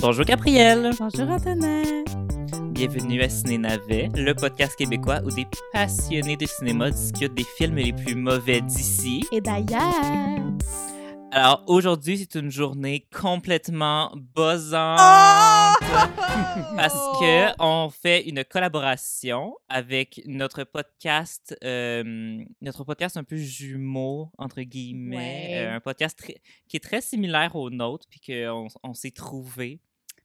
Bonjour Gabrielle. Bonjour Antonin. Bienvenue à Ciné Navet, le podcast québécois où des passionnés de cinéma discutent des films les plus mauvais d'ici. Et d'ailleurs. Alors aujourd'hui, c'est une journée complètement buzzante parce que on fait une collaboration avec notre podcast, euh, notre podcast un peu jumeau entre guillemets, Ouais. euh, un podcast qui est très similaire au nôtre puis qu'on on, s'est trouvé.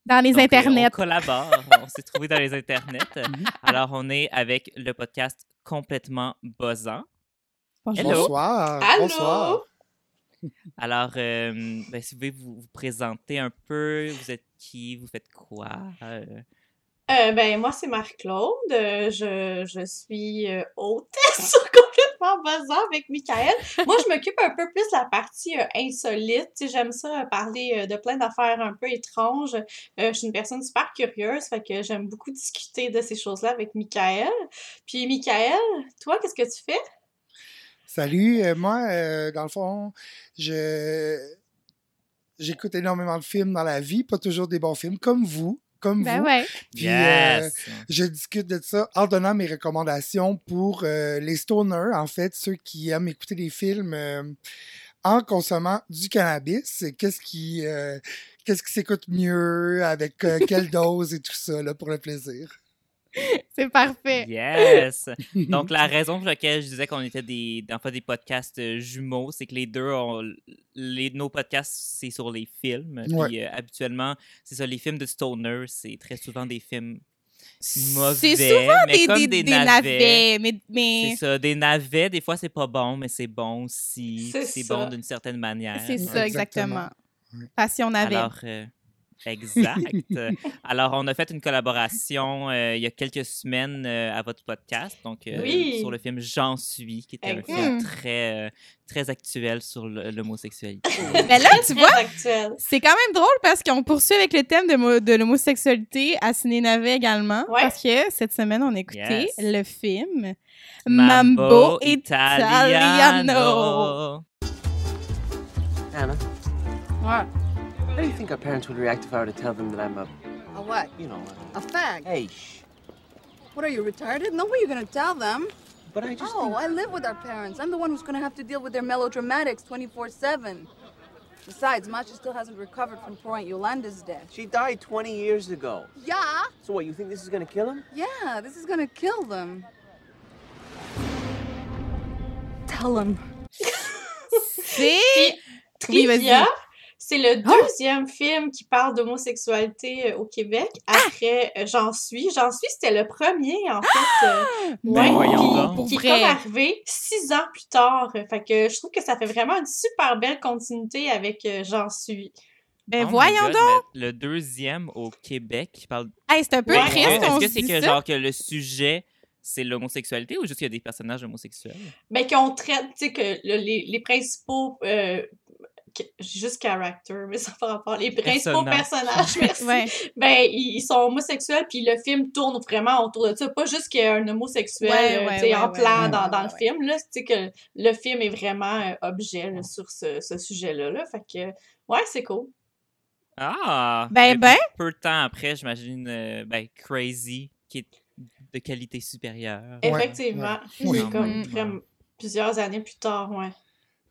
Dans les Donc, euh, internets. on collabore, on s'est trouvé dans les internets. Alors on est avec le podcast complètement buzzant. Bonjour. Hello. Bonsoir. Allô? Bonsoir. Alors, euh, ben, si vous voulez vous, vous présenter un peu, vous êtes qui, vous faites quoi? euh, Euh, ben, moi, c'est Marc-Claude. Euh, je, je suis euh, hôtesse sur complètement buzzant avec Michael. Moi, je m'occupe un peu plus de la partie euh, insolite. J'aime ça euh, parler euh, de plein d'affaires un peu étranges. Euh, je suis une personne super curieuse, fait que j'aime beaucoup discuter de ces choses-là avec Michael. Puis, Michael, toi, qu'est-ce que tu fais? Salut. moi, dans le fond, je j'écoute énormément de films dans la vie, pas toujours des bons films, comme vous, comme Ben vous. ouais. Puis, euh, yes! je discute de ça en donnant mes recommandations pour euh, les stoners, en fait, ceux qui aiment écouter des films euh, en consommant du cannabis. Qu'est-ce qui euh, qu'est-ce qui s'écoute mieux, avec euh, quelle dose et tout ça, là, pour le plaisir? C'est parfait. Yes! Donc, la raison pour laquelle je disais qu'on était des, en fait, des podcasts euh, jumeaux, c'est que les deux, ont, les, nos podcasts, c'est sur les films. Ouais. Puis, euh, habituellement, c'est ça, les films de Stoner, c'est très souvent des films mauvais. C'est souvent mais des, comme des, des, des navets. navets, mais, C'est mais ça, des navets, des fois, c'est pas bon, mais c'est bon aussi. C'est C'est bon d'une certaine manière. c'est ça, exactement. exactement. Passion navet. Alors, euh, exact. Alors, on a fait une collaboration euh, il y a quelques semaines euh, à votre podcast, donc euh, Oui. sur le film J'en suis, qui était un film très, euh, très actuel sur l'homosexualité. Mais là, tu Très vois, c'est quand même drôle parce qu'on poursuit avec le thème de, mo- de l'homosexualité à Ciné Navet également. Ouais. Parce que cette semaine, on a écouté Yes. le film Mambo Italiano. Italiano. Anna, What? How do you think our parents would react if I were to tell them that I'm a, A what? you know, A fag? hey, shh. What are you retarded? No way you're gonna tell them. But I just Oh, think- I live with our parents. I'm the one who's gonna have to deal with their melodramatics 24/7. Besides, Masha still hasn't recovered from poor Aunt Yolanda's death. she died 20 years ago. Yeah, So what, you think this is gonna kill him? yeah, this is gonna kill them. Tell them. See? Puis, Oui, vas-y. C'est le Oh! deuxième film qui parle d'homosexualité euh, au Québec après euh, J'en suis. J'en suis, c'était le premier, en fait. euh, Ben ouais, donc. Pour qui est comme arrivé six ans plus tard. Fait que je trouve que ça fait vraiment une super belle continuité avec euh, J'en suis. Ben Oh voyons God, donc. mais Le deuxième au Québec qui parle Hey, c'est un peu Ouais. Mais triste, Est-ce que c'est que genre que le sujet c'est l'homosexualité ou juste qu'il y a des personnages homosexuels? Ben, qu'on traite, tu sais, que le- les, les principaux. Euh, juste character, mais ça par rapport. Les principaux Personnages. merci. Ouais. Ben, ils, sont homosexuels, puis le film tourne vraiment autour de ça. Pas juste qu'il y a un homosexuel Ouais, euh, ouais, ouais, en ouais, plan ouais, dans, dans ouais, le ouais. film. Là, tu sais que le film est vraiment euh, objet là, sur ce, ce sujet-là. Là. Fait que, ouais, c'est cool. Ah! Ben, ben. Peu de temps après, j'imagine, euh, ben, Crazy, qui est de qualité supérieure. Effectivement. ouais. C'est Oui. comme Mm. plusieurs années plus tard, ouais.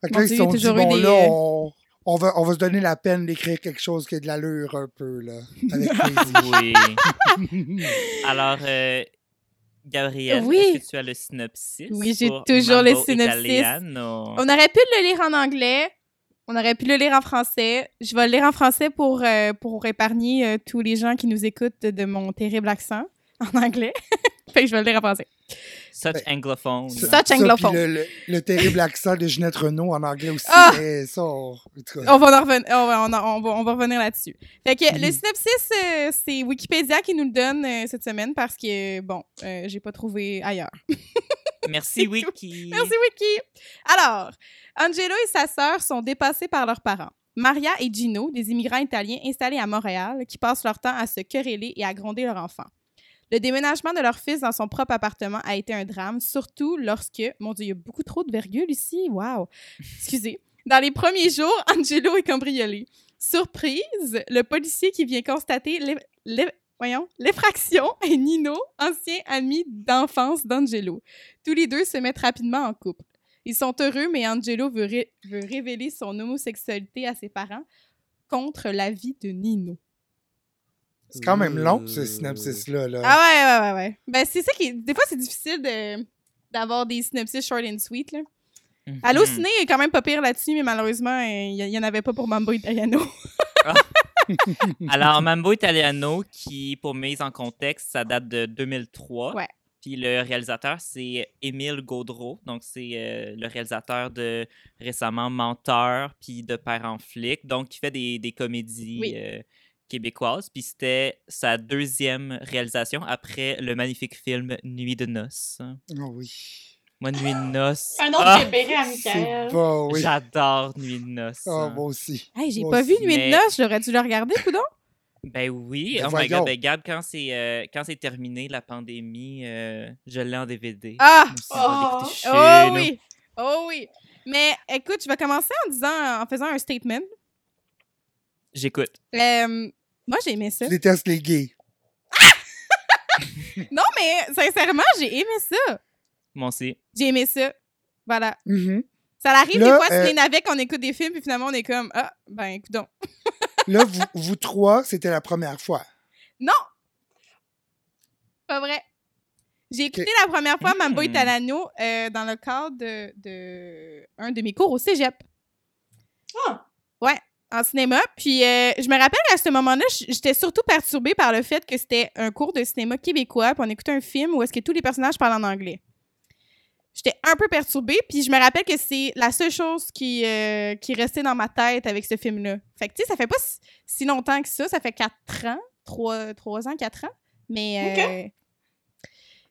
Fait que Mon là, ils se sont dit, bon, des, là, euh, on, on, va, on va se donner la peine d'écrire quelque chose qui a de l'allure un peu, là, avec Crazy. Oui. Alors, euh, Gabrielle, Oui. est-ce que tu as le synopsis? Oui, j'ai toujours le synopsis. Italiano? On aurait pu le lire en anglais. On aurait pu le lire en français. Je vais le lire en français pour, euh, pour épargner euh, tous les gens qui nous écoutent de mon terrible accent en anglais. fait que je vais le lire en français. Such Ben, anglophone. Such Ça, puis anglophone. le, le- le terrible accent de Ginette Renault en anglais aussi. Ah! mais ça, on- va, en reven- on va, on a- on va- on va revenir là-dessus. Fait que le Mhm. synopsis, euh, c'est Wikipédia qui nous le donne euh, cette semaine parce que, bon, euh, j'ai pas trouvé ailleurs. Merci, Wiki. Merci, Wiki. Alors, Angelo et sa sœur sont dépassés par leurs parents. Maria et Gino, des immigrants italiens installés à Montréal, qui passent leur temps à se quereller et à gronder leur enfant. Le déménagement de leur fils dans son propre appartement a été un drame, surtout lorsque, mon Dieu, il y a beaucoup trop de virgules ici, wow, excusez. Dans les premiers jours, Angelo est cambriolé. Surprise, le policier qui vient constater l'effraction est Nino, ancien ami d'enfance d'Angelo. Tous les deux se mettent rapidement en couple. Ils sont heureux, mais Angelo veut, veut révéler son homosexualité à ses parents contre l'avis de Nino. C'est quand même long, ce Euh, synopsis-là. Là. Ah ouais, ouais, ouais, ouais. Ben, c'est ça qui. Des fois, c'est difficile de... d'avoir des synopsis short and sweet, là. Allo Mhm. Ciné est quand même pas pire là-dessus, mais malheureusement, euh, il y, en avait pas pour Mambo Italiano. Alors, Mambo Italiano, qui, pour mise en contexte, ça date de 2003. Ouais. Puis le réalisateur, c'est Émile Gaudreau. Donc, c'est euh, le réalisateur de récemment Menteur, puis de Père en flic. Donc, il fait des, des comédies Oui. euh, québécoises. Puis c'était sa deuxième réalisation après le magnifique film Nuit de noces. Oh oui. Moi, Nuit de noces. Un autre ah, C'est Michael. bon, oui. J'adore Nuit de noces. Oh, moi aussi. Hey, j'ai Moi pas vu. Nuit Mais- de noces, j'aurais dû le regarder, coudon. Ben oui. Ben oh my god, ben Gab, quand c'est euh, quand c'est terminé la pandémie, euh, je l'ai en DVD. Ah! Oh nous. oui! Oh oui! Mais écoute, je vais commencer en disant, en faisant un statement. J'écoute. Euh, moi, j'ai aimé ça. Tu détestes les gays. Non, mais sincèrement, j'ai aimé ça. Moi aussi. J'ai aimé ça. Voilà. Mhm. Ça arrive Là, des fois, euh, c'est les navets qu'on écoute des films, puis finalement, on est comme, ah, ben, écoute donc. Là, vous, vous trois, c'était la première fois. Non! Pas vrai. J'ai écouté la première fois Mambo Hmm. Italiano euh, dans le cadre de, de un de mes cours au cégep. Ah. Ouais, en cinéma. Puis euh, je me rappelle qu'à ce moment-là, j'étais surtout perturbée par le fait que c'était un cours de cinéma québécois, puis on écoutait un film où est-ce que tous les personnages parlent en anglais. J'étais un peu perturbée, puis je me rappelle que c'est la seule chose qui, euh, qui restait dans ma tête avec ce film-là. Fait que, tu sais, ça fait pas si, si longtemps que ça. Ça fait quatre ans, trois, trois ans, quatre ans. Mais euh,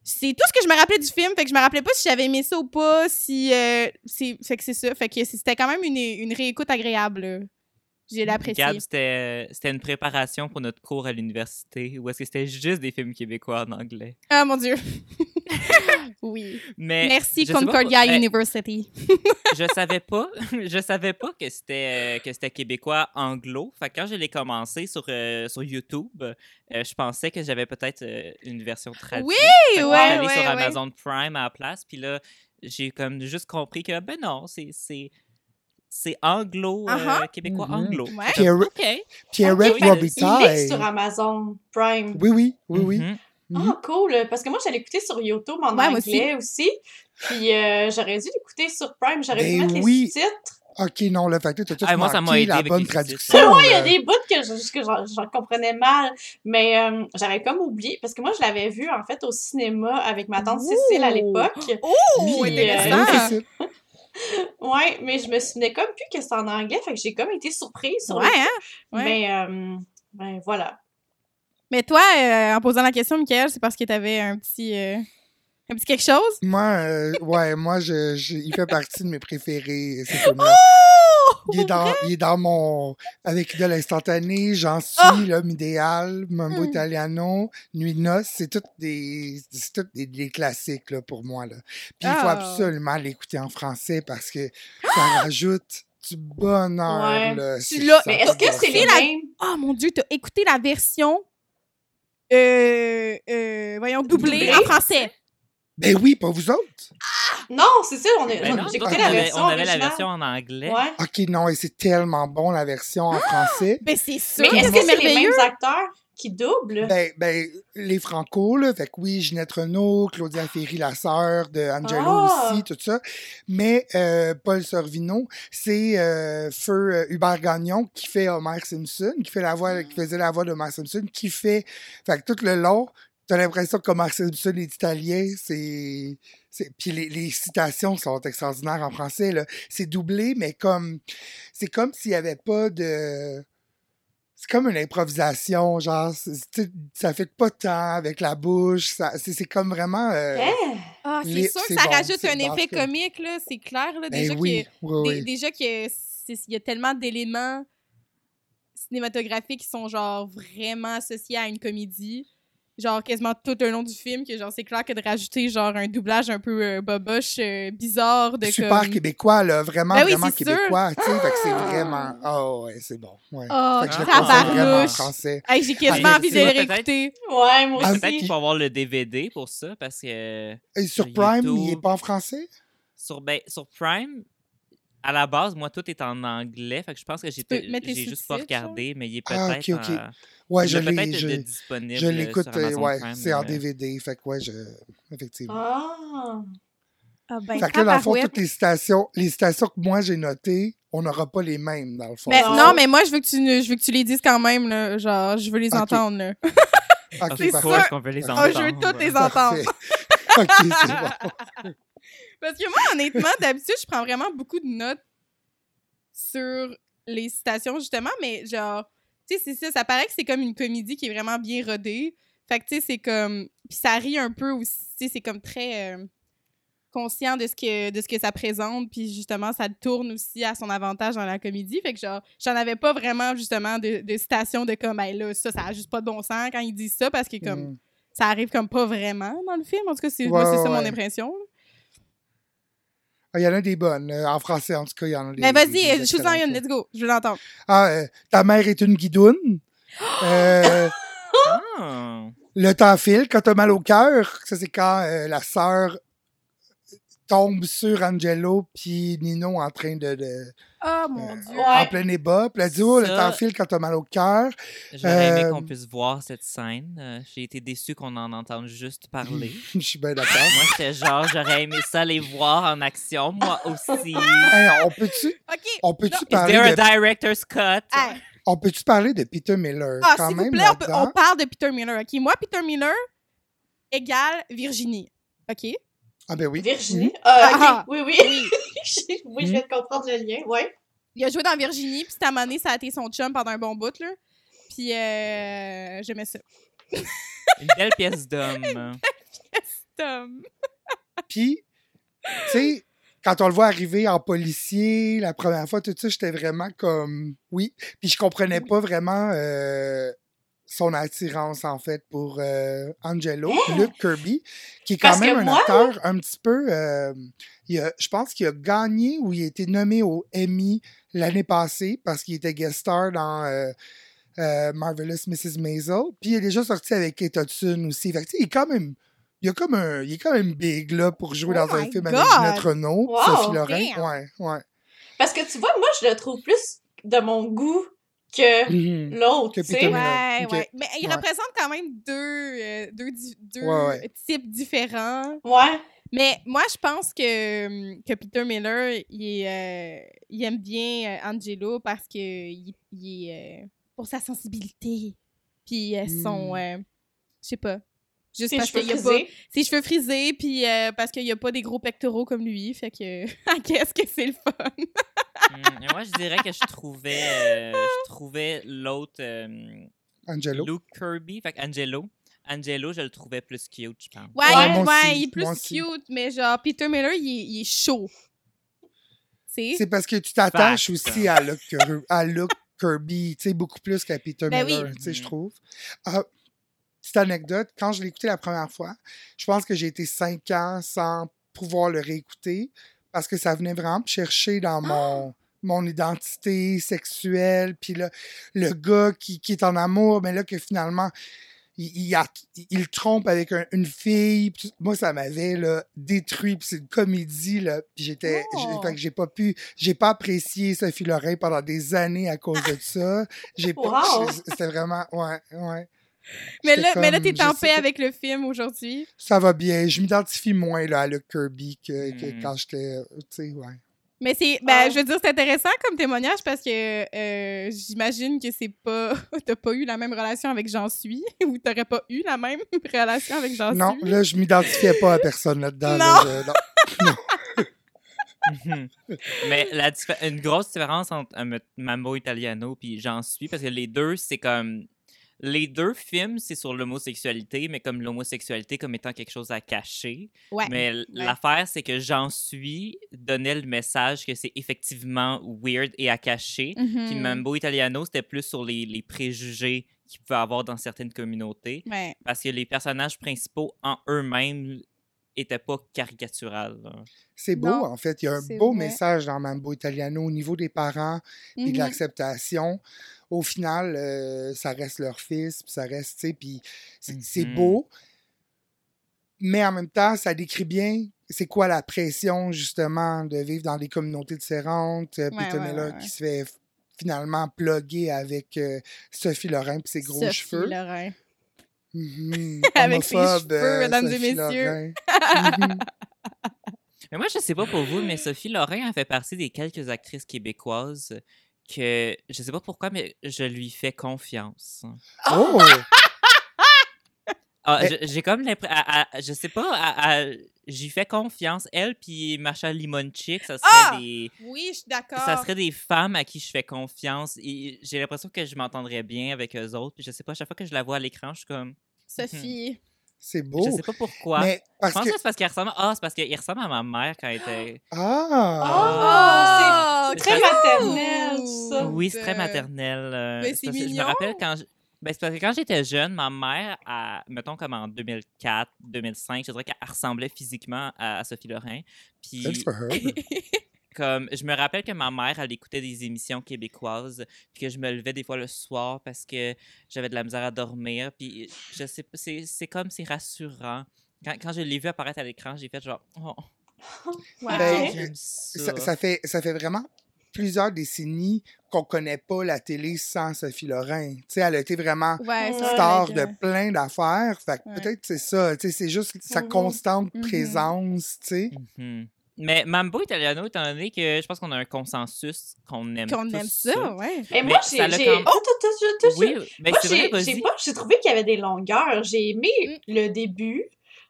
c'est tout ce que je me rappelais du film. Fait que je me rappelais pas si j'avais aimé ça ou pas. Si, euh, c'est, fait que c'est ça. Fait que c'était quand même une, une réécoute agréable. J'ai l'apprécié. Gab, c'était une préparation pour notre cours à l'université où est-ce que c'était juste des films québécois en anglais? Ah mon Dieu. oui. Mais Merci pas Concordia University. je savais pas, je savais pas que c'était euh, que c'était québécois anglo. Fait que quand je l'ai commencé sur euh, sur YouTube, euh, je pensais que j'avais peut-être euh, une version traduite. Oui, Fait que ouais, allée ouais, sur ouais. Amazon Prime à la place, puis là j'ai comme juste compris que ben non, c'est c'est c'est anglo euh, québécois Mhm. anglo. Ouais. J'étais comme, Pierre- OK. Pierrette Ok, oui, Robitaille. Il est sur Amazon Prime. Oui, oui, oui, oui. Ah, cool. Parce que moi, j'allais l'écouter sur YouTube en Ouais, anglais aussi. Puis euh, j'aurais dû l'écouter sur Prime. J'aurais dû Ben mettre oui. les sous-titres. OK, non, le fait que tu as tout Ah, moi, ça m'a aidé la bonne traduction. Il y a des bouts que je, que j'en- comprenais mal, mais euh, j'avais comme oublié, parce que moi, je l'avais vu, en fait, au cinéma avec ma tante Cécile à l'époque. Oh, intéressant. Ça. Ouais, mais je me souvenais comme plus que c'était en anglais, fait que j'ai comme été surprise sur ouais, le hein? Ouais. Mais, euh, ben voilà. Mais toi, euh, en posant la question, Michael, c'est parce que t'avais un petit, euh, un petit quelque chose? Moi, euh, ouais, moi, je, je- il fait partie de mes préférés. Oh! Il est, dans, il est dans mon. Avec de l'instantané, j'en suis, Ah! l'homme idéal, Mambo Hmm. Italiano, Nuit de noces, c'est tous des, c'est tous des, des classiques là, pour moi. Là. Puis il faut Ah! absolument l'écouter en français parce que ça rajoute du bonheur. Ouais. là. Tu l'as- Mais est-ce que c'est les la- mêmes? Oh mon Dieu, t'as écouté la version, euh, euh, voyons, doublée Doublée? en français? Ben oui, pas vous autres. Non, c'est ça, on est, Ben on avait, version on avait la version en anglais. Ouais. OK, non, et c'est tellement bon la version en français. Ben c'est sûr Mais que est-ce que c'est les mêmes acteurs qui doublent? Ben, ben, les Franco, là, fait que oui, Ginette Renault, Claudia Ferry, la sœur de Angelo Ah! aussi, tout ça. Mais euh, Paul Sorvino, c'est euh, Feu euh, Hubert Gagnon qui fait Homer Simpson, qui fait la voix, qui faisait la voix de Homer Simpson, qui fait, fait que tout le long, t'as l'impression que Homer Simpson est italien, c'est, puis les, les citations sont extraordinaires en français, là. C'est doublé, mais comme, c'est comme s'il y avait pas de, c'est comme une improvisation, genre, ça fait pas de temps avec la bouche, c'est, c'est comme vraiment, euh, Hein? Ah, c'est sûr que ça bon, rajoute un effet comique, là, c'est clair, là, ben déjà oui, que... oui, dé- oui. Déjà que c'est- il y a tellement d'éléments cinématographiques qui sont genre vraiment associés à une comédie genre quasiment tout le long du film, que genre c'est clair que de rajouter genre un doublage un peu euh, boboche, euh, bizarre, de Super comme... québécois, là, vraiment, Ben oui, vraiment québécois, tu sais, fait que c'est vraiment... Oh, ouais, c'est bon, ouais. Oh, fait que je le vraiment tabarnouche! français. Hey, j'ai quasiment Ah, envie de le réécouter. Ouais, moi Ah, aussi. Peut-être qu'il faut avoir le DVD pour ça, parce que Et sur Sur Prime, YouTube. il est pas en français? sur, ben, sur Prime, à la base, moi, tout est en anglais. Fait que je pense que j'ai peut- juste pas regardé, mais il est Ah, peut-être ok, ok. en- Ouais, il je l'ai, de- je, disponible je l'écoute, euh, ouais, c'est en mais- DVD, fait que ouais, je... effectivement. Ah. Ah ben, fait que là, dans le fond, toutes les stations, les stations que moi j'ai notées, on n'aura pas les mêmes, dans le fond. Mais Non. non, mais moi, je veux que tu, je veux que tu les dises quand même, là. Genre, je veux les entendre, là. Ok, Ah, c'est sûr qu'on veut les Oh, Oh, je veux entendre. toutes les entendre. ok, c'est bon. Parce que moi, honnêtement, d'habitude, je prends vraiment beaucoup de notes sur les citations, justement, mais genre, tu sais, c'est ça, ça paraît que c'est comme une comédie qui est vraiment bien rodée. Fait que, tu sais, c'est comme. Puis ça rit un peu aussi, tu sais, c'est comme très. euh, conscient de ce que de ce que ça présente puis justement ça tourne aussi à son avantage dans la comédie fait que genre j'en avais pas vraiment justement de, de citations de comme hey, là ça ça a juste pas de bon sens quand ils disent ça parce que comme Mm. ça arrive comme pas vraiment dans le film en tout cas c'est Ouais, ça ouais, mon impression là. Ah, Il y en a des bonnes. euh, en français, en tout cas, il y en a des Mais des- vas-y, des euh, shoot-en excellentes, une, let's go. Je veux l'entendre. Ah, euh, ta mère est une guidoune. Euh, Ah. le temps file quand t'as mal au cœur. Ça, c'est quand euh, la sœur tombe sur Angelo puis Nino en train de... de Oh mon dieu. En plein débat. Puis elle dit, oh, le temps file quand t'as mal au cœur. J'aurais aimé Euh, qu'on puisse voir cette scène. Euh, J'ai été déçu qu'on en entende juste parler. Je suis bien d'accord. moi, j'étais genre, j'aurais aimé ça les voir en action, moi aussi. Hey, on peut-tu OK. on peut-tu Is parler, there a de- director's cut? Hey. on peut-tu parler de Peter Miller Ah, quand s'il même vous plaît, on, peut- on parle de Peter Miller. OK, moi, Peter Miller égale Virginie. OK? Ah ben oui. Virginie? Mhm. Ah, ok. Ah. Oui, oui. Oui. oui, je viens de comprendre le lien. Ouais. Il a joué dans Virginie, puis cette année, ça a été son chum pendant un bon bout, là. Puis, euh, j'aimais ça. Une belle pièce d'homme. Tom. Puis, tu sais, quand on le voit arriver en policier, la première fois, tout ça, j'étais vraiment comme, oui. Puis je comprenais pas vraiment euh, son attirance, en fait, pour euh, Angelo, Luke Kirby, qui est quand Parce même un moi, acteur un petit peu... euh, il a- je pense qu'il a gagné ou il a été nommé au Emmy l'année passée parce qu'il était guest star dans... euh, euh, Marvelous Mrs. Maisel. Puis il est déjà sorti avec Kate Hudson aussi. Fait que, il est quand même. Il, a comme un, il est quand même big là, pour jouer Oh dans un my film God! avec Ginette Renault, Wow, Sophie Lorrain. damn! Ouais, ouais. Parce que tu vois, moi, je le trouve plus de mon goût que Mhm. l'autre. Ouais. Mais il Ouais. représente quand même deux, euh, deux, deux Ouais, ouais. types différents. Ouais. Mais moi, je pense que, hum, que Peter Miller, il, euh, il aime bien euh, Angelo parce que il, il est euh, pour sa sensibilité. Puis euh, son. Mm. euh, je sais pas. Juste Ses parce qu'il a pas. Ses cheveux frisés, puis euh, parce qu'il n'y a pas des gros pectoraux comme lui. Fait que. Qu'est-ce que c'est le fun? Hmm, moi, je dirais que je trouvais, euh, je trouvais l'autre euh, Angelo. Luke Kirby, fait que Angelo. Angelo, je le trouvais plus cute, je pense. Ouais, Ouais, ouais, aussi, il est plus cute, mais genre, Peter Miller, il est, il est chaud. C'est parce que tu t'attaches aussi à Luke, à Luke Kirby, tu sais, beaucoup plus qu'à Peter Ben Miller, oui. tu sais, je Mhm. trouve. Ah, petite anecdote, quand je l'ai écouté la première fois, je pense que j'ai été cinq ans sans pouvoir le réécouter parce que ça venait vraiment me chercher dans mon, mon identité sexuelle, puis là, le gars qui, qui est en amour, mais là que finalement, il, il, a- il le trompe avec un- une fille. moi, ça m'avait détruit. Puis c'est une comédie. Là, puis j'étais. Oh. Fait que j'ai pas pu. J'ai pas apprécié Sophie Lorrain pendant des années à cause de ça. J'ai. Wow. C'était vraiment. Ouais, ouais. Mais là, mais là, comme, t'es en paix avec le film aujourd'hui. Ça va bien. Je m'identifie moins là, à Luke Kirby que, que Mm. quand j'étais. Tu sais, ouais. Mais c'est, ben, Ah. je veux dire, c'est intéressant comme témoignage parce que euh, j'imagine que c'est pas, t'as pas eu la même relation avec J'en suis ou t'aurais pas eu la même relation avec J'en Non, suis. là, je m'identifiais pas à personne là-dedans. Non. là, je- non. Mhm. Mais la une grosse différence entre Mambo Italiano puis J'en suis, parce que les deux, c'est comme. Les deux films, c'est sur l'homosexualité, mais comme l'homosexualité comme étant quelque chose à cacher. Ouais. Mais l'affaire, c'est que J'en suis donnait le message que c'est effectivement weird et à cacher. Mhm. Puis Mambo Italiano, c'était plus sur les, les préjugés qu'il peut avoir dans certaines communautés. Ouais. Parce que les personnages principaux en eux-mêmes étaient pas caricaturales. là. C'est beau, Non, en fait. Il y a un beau vrai. message dans Mambo Italiano au niveau des parents puis de Mhm. l'acceptation. Au final, euh, ça reste leur fils, puis ça reste, tu sais, puis c'est Mhm. beau. Mais en même temps, ça décrit bien c'est quoi la pression, justement, de vivre dans des communautés différentes. euh, Puis Ouais, ouais, ouais, qui ouais. se fait finalement plugger avec euh, Sophie Lorrain puis ses gros Sophie cheveux. Lorrain. Mhm. Avec ses cheveux, euh, mesdames et messieurs. Mais moi, je sais pas pour vous, mais Sophie Lorrain a fait partie des quelques actrices québécoises que je sais pas pourquoi, mais je lui fais confiance. Oh! Ah, Mais- J'ai comme l'impression. Je sais pas, j'y fais confiance. Elle puis Macha Limonchik, ça serait Ah! des. Oui, je suis d'accord. Ça serait des femmes à qui je fais confiance. Et j'ai l'impression que je m'entendrais bien avec eux autres. Puis je sais pas, à chaque fois que je la vois à l'écran, je suis comme. Sophie. C'est beau. Je sais pas pourquoi. Mais Je pense que. que c'est parce qu'elle ressemble. Ah, c'est parce qu'il ressemble à ma mère quand elle était. Ah! Oh, c'est c'est très maternel, tout ça. Oui, c'est très maternel. euh, mais c'est que Je me mignon. rappelle quand. je- Ben, c'est parce que quand j'étais jeune, ma mère, à, mettons comme en 2004, 2005, je dirais qu'elle ressemblait physiquement à, à Sophie Lorrain. Puis, Good for her. comme, je me rappelle que ma mère, elle écoutait des émissions québécoises, puis que je me levais des fois le soir parce que j'avais de la misère à dormir. Puis, je sais pas, c'est c'est comme, c'est rassurant. Quand, quand je l'ai vu apparaître à l'écran, j'ai fait genre, oh. Ben, j'aime ça. ça, ça fait, ça fait vraiment plusieurs décennies qu'on connaît pas la télé sans Sophie Lorrain. Tu sais, elle a été vraiment Ouais, star avec, de euh, plein d'affaires. Fait que Ouais. peut-être c'est ça. Tu sais, c'est juste sa Mhm. constante Mhm. présence, tu sais. Mhm. Mais Mambo Italiano, étant donné que je pense qu'on a un consensus qu'on aime Qu'on aime ça, ouais. Mais Mais moi, j'ai. même- Oh, tout, tout, tout, tout, Oui, mais Moi, j'ai pas- j'ai trouvé qu'il y avait des longueurs. J'ai aimé Mm. le début,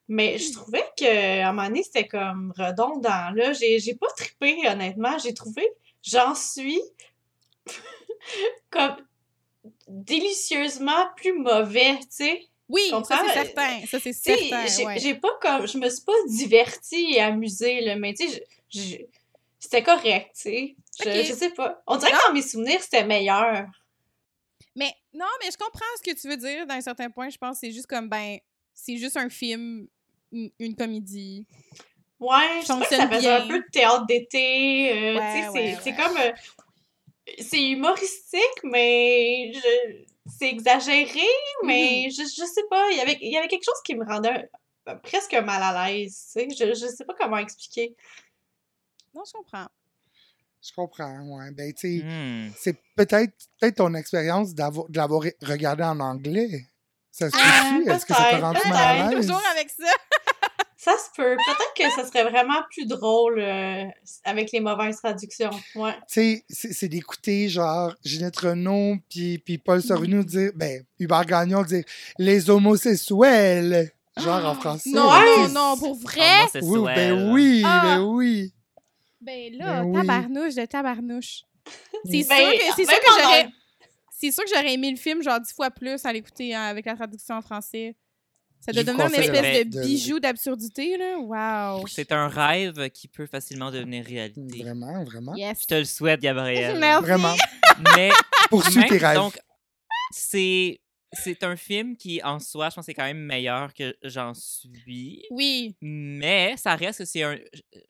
mais je trouvais qu'à un moment donné, c'était comme redondant. Là, j'ai j'ai pas trippé, honnêtement. J'ai trouvé, j'en suis comme délicieusement plus mauvais, tu sais. Oui, ça c'est certain. Ça c'est certain. j'ai ouais. j'ai pas comme, je me suis pas divertie et amusée, là, mais tu sais, c'était correct, tu sais. Je, je sais pas. On dirait que dans mes souvenirs, c'était meilleur. Mais non, mais je comprends ce que tu veux dire d'un certain point. Je pense que c'est juste comme, ben, c'est juste un film, une, une comédie. Ouais, je trouvais que ça faisait un peu de théâtre d'été. euh, Ouais, tu sais, ouais, c'est comme. euh, c'est humoristique, mais je, c'est exagéré, Mm-hmm. mais je, je sais pas. Il y, avait, il y avait quelque chose qui me rendait un- presque mal à l'aise. Tu sais, je, je sais pas comment expliquer. Non, je comprends. Je comprends, ouais. Ben, tu sais, Hmm. c'est peut-être peut ton expérience d'avoir- de l'avoir regardé en anglais. Ça se Ah, Est-ce que ça rendu peut-être. mal à l'aise? Toujours avec ça. Ça se peut. Peut-être que ça serait vraiment plus drôle euh, avec les mauvaises traductions. Ouais. Tu sais, c'est d'écouter, genre, Ginette Renault puis, puis Paul Sorino dire, ben, Hubert Gagnon dire les homosexuels, genre en français. Non, non, pour vrai? Oui, ben oui, Ah. ben oui. Ben là, Ben oui. tabarnouche de tabarnouche. C'est Ben, sûr que, c'est sûr même que en j'aurais... C'est sûr que j'aurais aimé le film genre dix fois plus à l'écouter hein, avec la traduction en français. Ça doit devenir une espèce de- bijou d'absurdité, là. Wow. C'est un rêve qui peut facilement devenir réalité. Vraiment, vraiment. Yes. Je te le souhaite, Gabriel. Merci. Vraiment. Mais Poursuis même- tes rêves. donc, c'est c'est un film qui, en soi, je pense que c'est quand même meilleur que j'en suis. Oui. Mais ça reste que c'est un.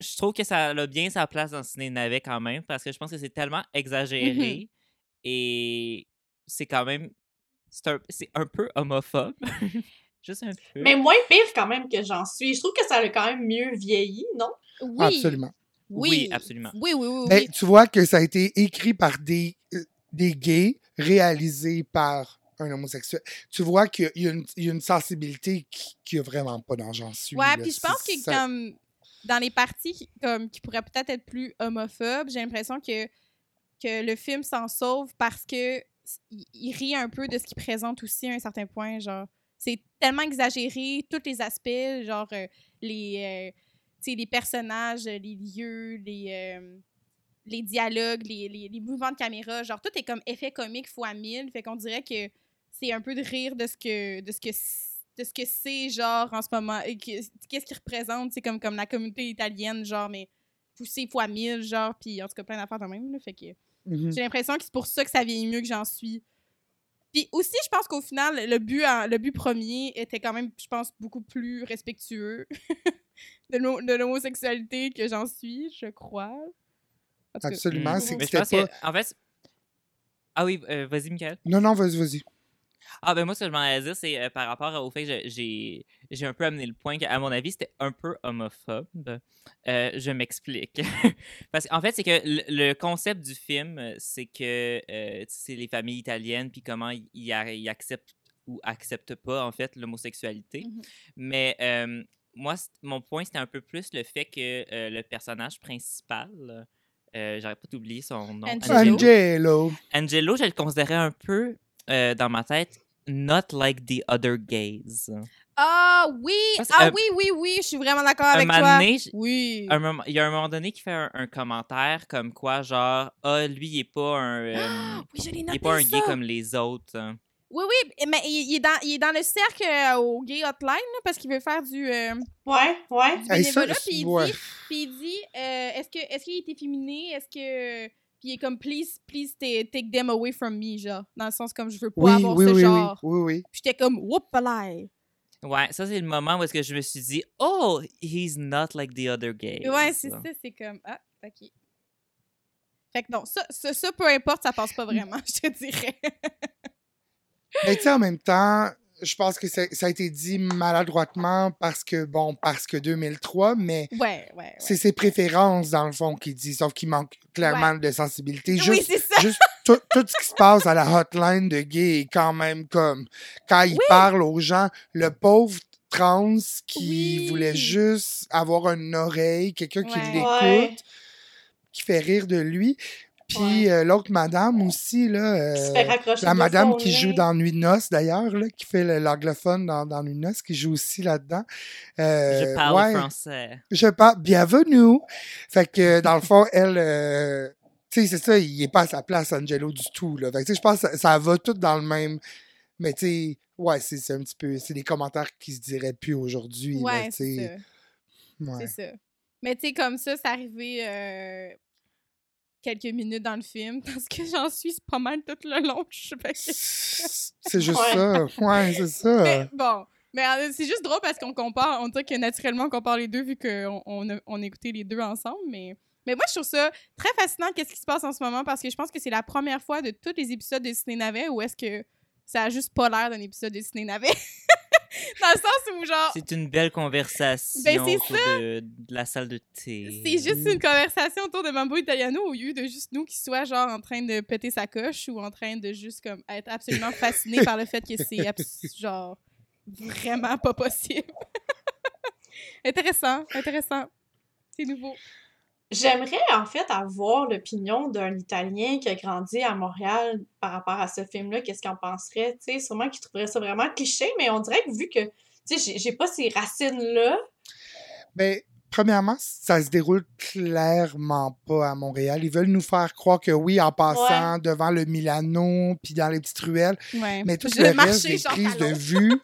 je- trouve que ça a bien sa place dans le ciné navet quand même, parce que je pense que c'est tellement exagéré et c'est quand même. C'est un, c'est un peu homophobe. Juste un peu. Mais moins pire quand même que j'en suis. Je trouve que ça a quand même mieux vieilli, non? Oui. Absolument. Oui. Oui, absolument. Oui, oui, oui. Mais oui. tu vois que ça a été écrit par des, euh, des gays, réalisé par un homosexuel. Tu vois qu'il y, a une- il y a une sensibilité qui qu'il n'y a vraiment pas dans J'en suis. Ouais, puis je pense que ça- comme dans les parties qui, comme, qui pourraient peut-être être plus homophobes, j'ai l'impression que, que le film s'en sauve parce que s- il, il rit un peu de ce qu'il présente aussi à un certain point. Genre, c'est tellement exagéré, tous les aspects, genre euh, les, euh, les personnages, les lieux, les, euh, les dialogues, les, les, les mouvements de caméra, genre tout est comme effet comique fois mille. Fait qu'on dirait que c'est un peu de rire de ce que de ce que de ce que c'est genre en ce moment qu'est-ce qu'il représente c'est comme comme la communauté italienne genre mais poussé fois mille genre puis en tout cas plein d'affaires de même là, fait que Mhm. j'ai l'impression que c'est pour ça que ça vieillit mieux que j'en suis puis aussi je pense qu'au final le but en- le but premier était quand même je pense beaucoup plus respectueux de l'ho- de l'homosexualité que j'en suis je crois Absolument. C'est que Mais je c'était pense pas. que, en fait, ah oui, euh, vas-y, Michael. Non, non, vas-y, vas-y. Ah ben moi, ce que je m'en allais dire, c'est euh, par rapport au fait que j'ai j'ai un peu amené le point qu'à mon avis, c'était un peu homophobe. Euh, je m'explique. Parce qu'en fait, c'est que le, le concept du film, euh, c'est que euh, c'est les familles italiennes, puis comment ils acceptent ou acceptent pas, en fait, l'homosexualité. Mhm. Mais euh, moi, mon point, c'était un peu plus le fait que euh, le personnage principal, euh, j'aurais pas oublié son nom, Angelo. Angelo. Angelo, je le considérais un peu euh, dans ma tête not like the other gays. Ah oui! Parce- Ah euh, oui, oui, oui, je suis vraiment d'accord avec toi. donné, Oui. un moment- il y a un moment donné qui fait un, un commentaire comme quoi, genre, ah, lui, il est pas un. euh, oui, je l'ai il est pas un ça. gay comme les autres. Oui, oui, mais il, il est dans, il est dans le cercle euh, au gay hotline là, parce qu'il veut faire du, euh, Ouais, ouais. du Hey, ça, bénévolat. Puis il ouais. dit, puis il dit euh, est-ce que est-ce qu'il est efféminé? Est-ce que. Puis il est comme please, please ta- take them away from me, genre. Dans le sens comme je veux pas Oui, avoir oui, ce oui, oui, genre. oui, oui. Puis j'étais comme whoop. Ouais, ça, c'est le moment où est-ce que je me suis dit, oh, he's not like the other gays. Ouais, c'est ça, c'est comme ah, ok. Fait que non, ça, ça, ça, peu importe, ça passe pas vraiment, je te dirais. Mais tu sais, en même temps, je pense que ça, ça a été dit maladroitement parce que, bon, parce que 2003, mais Ouais, ouais. ouais. c'est ses préférences, dans le fond, qu'il dit, sauf qu'il manque clairement de sensibilité. Oui, Juste, c'est ça. juste tout, tout ce qui se passe à la hotline de gay est quand même comme, quand il parle aux gens, le pauvre trans qui Oui. voulait juste avoir une oreille, quelqu'un qui l'écoute, Ouais. qui fait rire de lui. Puis Ouais. euh, l'autre madame aussi, là. Euh, la madame qui joue dans Nuit de noces, d'ailleurs, là, qui fait l'anglophone dans, dans Nuit de noces, qui joue aussi là-dedans. Euh, Je parle ouais, français. Je parle. Bienvenue! Fait que, dans le fond, elle. euh, tu sais, c'est ça, il est pas à sa place, Angelo, du tout. Là. Fait que, je pense que ça, ça va tout dans le même. Mais, tu sais, ouais, c'est c'est un petit peu. C'est des commentaires qui se diraient plus aujourd'hui. Ouais, tu c'est sais. ça. Ouais. C'est ça. Mais tu sais, comme ça, c'est arrivé euh, quelques minutes dans le film parce que j'en suis pas mal tout le long. C'est juste Ouais. ça. Ouais, c'est ça. Mais bon. Mais euh, c'est juste drôle parce qu'on compare, on dirait que naturellement on compare les deux vu qu'on on a, on a écouté les deux ensemble. Mais, mais moi, je trouve ça très fascinant qu'est-ce qui se passe en ce moment parce que je pense que c'est la première fois de tous les épisodes de Ciné Navet où est-ce que ça a juste pas l'air d'un épisode de Ciné Navet. Dans le sens où, genre, C'est une belle conversation Ben, autour de, de la salle de thé. C'est juste une conversation autour de Mambo Italiano au lieu de juste nous qui soit genre en train de péter sa coche ou en train de juste comme être absolument fasciné par le fait que c'est genre vraiment pas possible. intéressant, intéressant. C'est nouveau. J'aimerais en fait avoir l'opinion d'un Italien qui a grandi à Montréal par rapport à ce film-là. Qu'est-ce qu'il en penserait? Tu sais, sûrement qu'il trouverait ça vraiment cliché, mais on dirait que vu que, tu sais, j'ai- pas ces racines-là. Ben, premièrement, ça se déroule clairement pas à Montréal. Ils veulent nous faire croire que oui, en passant devant le Milano, puis dans les petites ruelles, Ouais. mais tout Je le reste des prises de vue...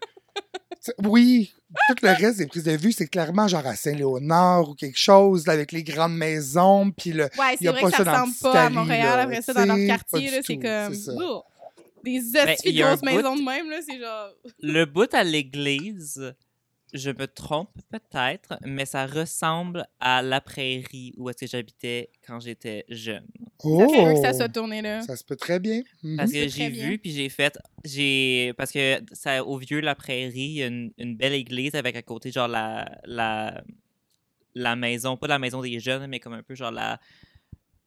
oui, tout le reste des prises de vue, c'est clairement genre à Saint-Léonard ou quelque chose, là, avec les grandes maisons, puis le... Ouais, y c'est a vrai pas que ça ressemble pas à Montréal. là, Après ça, dans leur quartier, c'est tout, comme. c'est ça. Ouh. Des Ben, hosties grosses maisons bout- de même, là, c'est genre. Le bout à l'église, je me trompe peut-être, mais ça ressemble à la prairie où est-ce que j'habitais quand j'étais jeune. Oh! Ça se peut que ça soit tourné là. Ça se peut très bien. Mhm. Parce que j'ai vu, puis j'ai fait, j'ai, parce que ça, au vieux la prairie, il y a une, une belle église avec à côté genre la, la, la maison, pas la maison des jeunes, mais comme un peu genre la,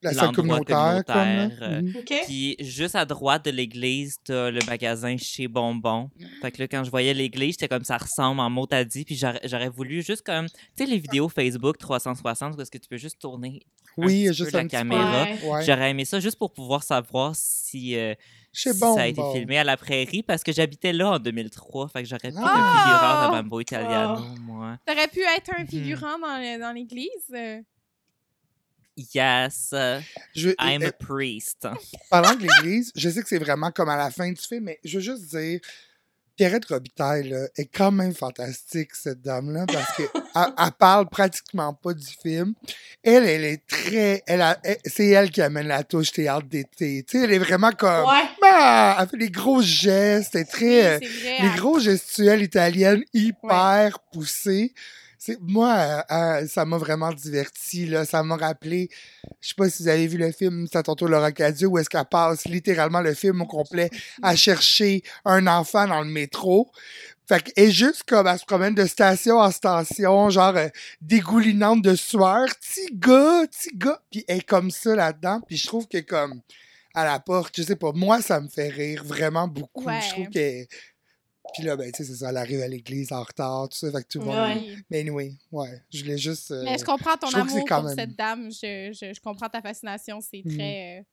La salle l'endroit communautaire, comme communautaire, euh, Mhm. OK? Puis juste à droite de l'église, t'as le magasin chez Bonbon. Fait que là, quand je voyais l'église, j'étais comme ça ressemble en mot à dit. Puis j'aurais voulu juste comme, tu sais, les vidéos Facebook 360 où est-ce que tu peux juste tourner un Oui, petit juste peu la caméra. Ouais. J'aurais aimé ça juste pour pouvoir savoir si, euh, ça a été filmé à la prairie parce que j'habitais là en 2003. Fait que j'aurais pu être Ah! un figurant de Mambo Italiano, moi. T'aurais pu être un Mhm. figurant dans le- dans l'église? Euh. Yes, uh, Je, I'm euh, a priest. parlant de l'église, je sais que c'est vraiment comme à la fin du film, mais je veux juste dire, Pierrette Robitaille là, est quand même fantastique, cette dame-là, parce que elle, parle pratiquement pas du film. Elle, elle est très... Elle a- elle- c'est elle qui amène la touche théâtre d'été. Tu sais, elle est vraiment comme... Ouais. Ah, elle fait des gros gestes, elle est très... euh, Oui, c'est vrai. les gros gestuels italiennes hyper poussés. C'est, moi, euh, euh, ça m'a vraiment diverti. Là. Ça m'a rappelé, je sais pas si vous avez vu le film C'est à ton tour Laura Cadio, où est-ce qu'elle passe littéralement le film au complet à chercher un enfant dans le métro. Fait que, et juste comme elle se promène de station en station, genre euh, dégoulinante de sueur, petit gars, petit gars, puis elle est comme ça là-dedans, puis je trouve que comme à la porte, je sais pas, moi ça me fait rire vraiment beaucoup. Ouais. Je trouve que puis là ben tu sais c'est ça, elle arrive à l'église en retard, tout ça, fait que tout le monde. Ouais. Oui. Mais anyway, ouais, je voulais juste. euh, Mais je comprends ton je amour pour même- cette dame. Je, je, je comprends ta fascination. C'est Mhm. très. euh,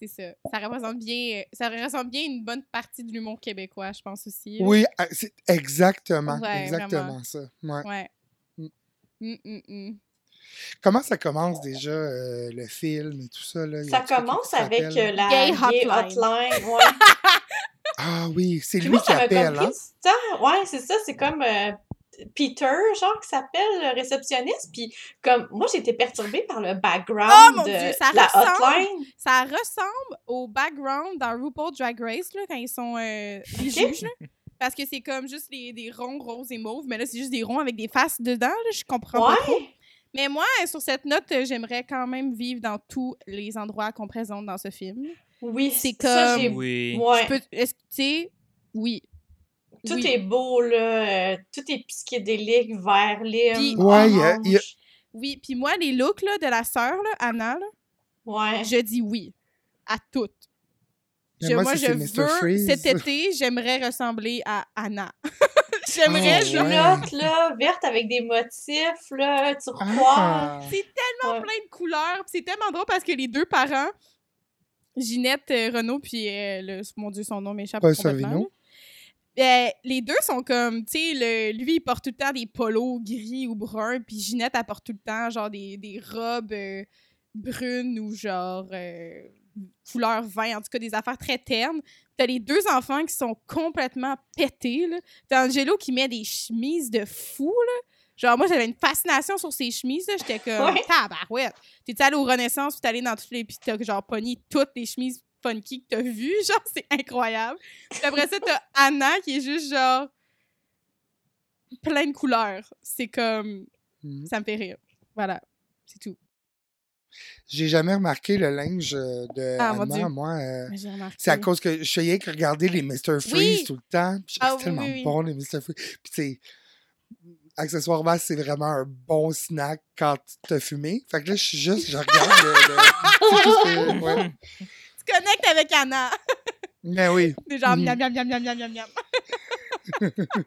c'est ça. Ça représente bien. Ça représente bien une bonne partie de l'humour québécois, je pense aussi. Oui, c'est exactement, Ouais, exactement vraiment. ça. Ouais. Ouais. Mm. Mm, mm, mm. Comment ça commence déjà euh, le film et tout ça là? Ça commence avec la Gay gay hotline. hotline. ouais. Ah oui, c'est lui moi, qui appelle, hein? Ouais, c'est ça. C'est comme euh, Peter, genre, qui s'appelle le réceptionniste. Puis, comme, moi, j'ai été perturbée par le background Oh, mon de Dieu, ça la ressemble. hotline. Ça ressemble au background dans RuPaul Drag Race, là, quand ils sont euh, les Ok. juges. là. Parce que c'est comme juste des, des ronds roses et mauves, mais là, c'est juste des ronds avec des faces dedans. Là, je comprends pas trop. Mais moi, sur cette note, j'aimerais quand même vivre dans tous les endroits qu'on présente dans ce film. Oui, C'est ça, comme- j'ai- Oui. Ouais. Peux- Est-ce que tu sais, oui. Tout Oui. est beau, là. euh, tout est psychédélique, vert, Puis- Ouais, y a- il y a- orange. Oui, puis moi, les looks là, de la sœur, là, Anna, là, Ouais. je dis oui à toutes. Je- moi, je veux, Freeze. cet été, j'aimerais ressembler à Anna. j'aimerais, Oh, ouais. Culotte, là, verte avec des motifs, là, turquoise. Ah. C'est tellement Ouais. plein de couleurs. C'est tellement drôle parce que les deux parents, Ginette euh, Renault, puis euh, le, mon Dieu, son nom m'échappe Paul. Sorvino. Euh, les deux sont comme, tu sais, lui, il porte tout le temps des polos gris ou bruns, puis Ginette, elle porte tout le temps, genre, des, des robes euh, brunes ou genre euh, couleur vin, en tout cas, des affaires très ternes. T'as les deux enfants qui sont complètement pétés, là. T'as Angelo qui met des chemises de fou, là. Genre, moi, j'avais une fascination sur ces chemises, là. J'étais comme, Ouais. tabarouette. T'es allé au Renaissance, puis t'es allé dans toutes les... Puis t'as, genre, pogné toutes les chemises funky que t'as vues? Genre, c'est incroyable. Puis après ça, t'as Anna qui est juste, genre, plein de couleurs. C'est comme... Mhm. Ça me fait rire. Voilà. C'est tout. J'ai jamais remarqué le linge euh, de Ah, Anna, moi. euh, c'est à cause que je faisais que regarder les Mr. Freeze Oui. tout le temps. Ah c'est oui, tellement oui, oui. bon, les Mr. Freeze. Puis, tu sais, accessoirement, c'est vraiment un bon snack quand t'as fumé. Fait que là, je suis juste, je regarde le. le- c'est tout ce que- ouais. Tu connectes avec Anna. Mais oui. Des genre, Mhm. miam, miam, miam, miam, miam, miam, miam.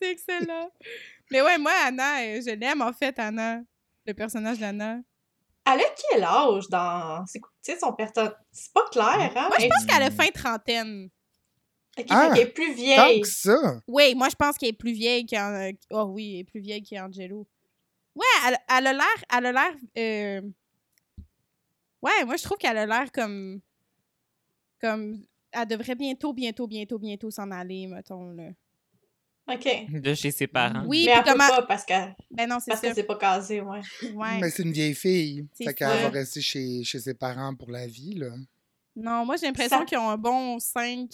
c'est excellent. Mais ouais, moi, Anna, euh, je l'aime, en fait, Anna. Le personnage d'Anna. Elle a quel âge dans. C'est quoi, tu sais, son personnage. C'est pas clair, hein? Moi, je pense qu'elle a fin trentaine. Ok, Ah, qu'elle est plus Tant vieille. que ça. Oui, moi, je pense qu'elle est plus vieille qu'en... Oh oui, elle est plus vieille qu'Angelo. Ouais, elle, elle a l'air... Elle a l'air... euh, Ouais, moi, je trouve qu'elle a l'air comme... Comme... Elle devrait bientôt, bientôt, bientôt, bientôt s'en aller, mettons, là. Ok. De chez ses parents. Oui, Mais elle peut comment... pas parce que Ben non, c'est parce ça. que c'est pas casé, ouais. Ouais. Mais c'est une vieille fille. C'est Fait qu'elle ça. va rester chez, chez ses parents pour la vie, là. Non, moi, j'ai l'impression Ça- qu'ils ont un bon 5...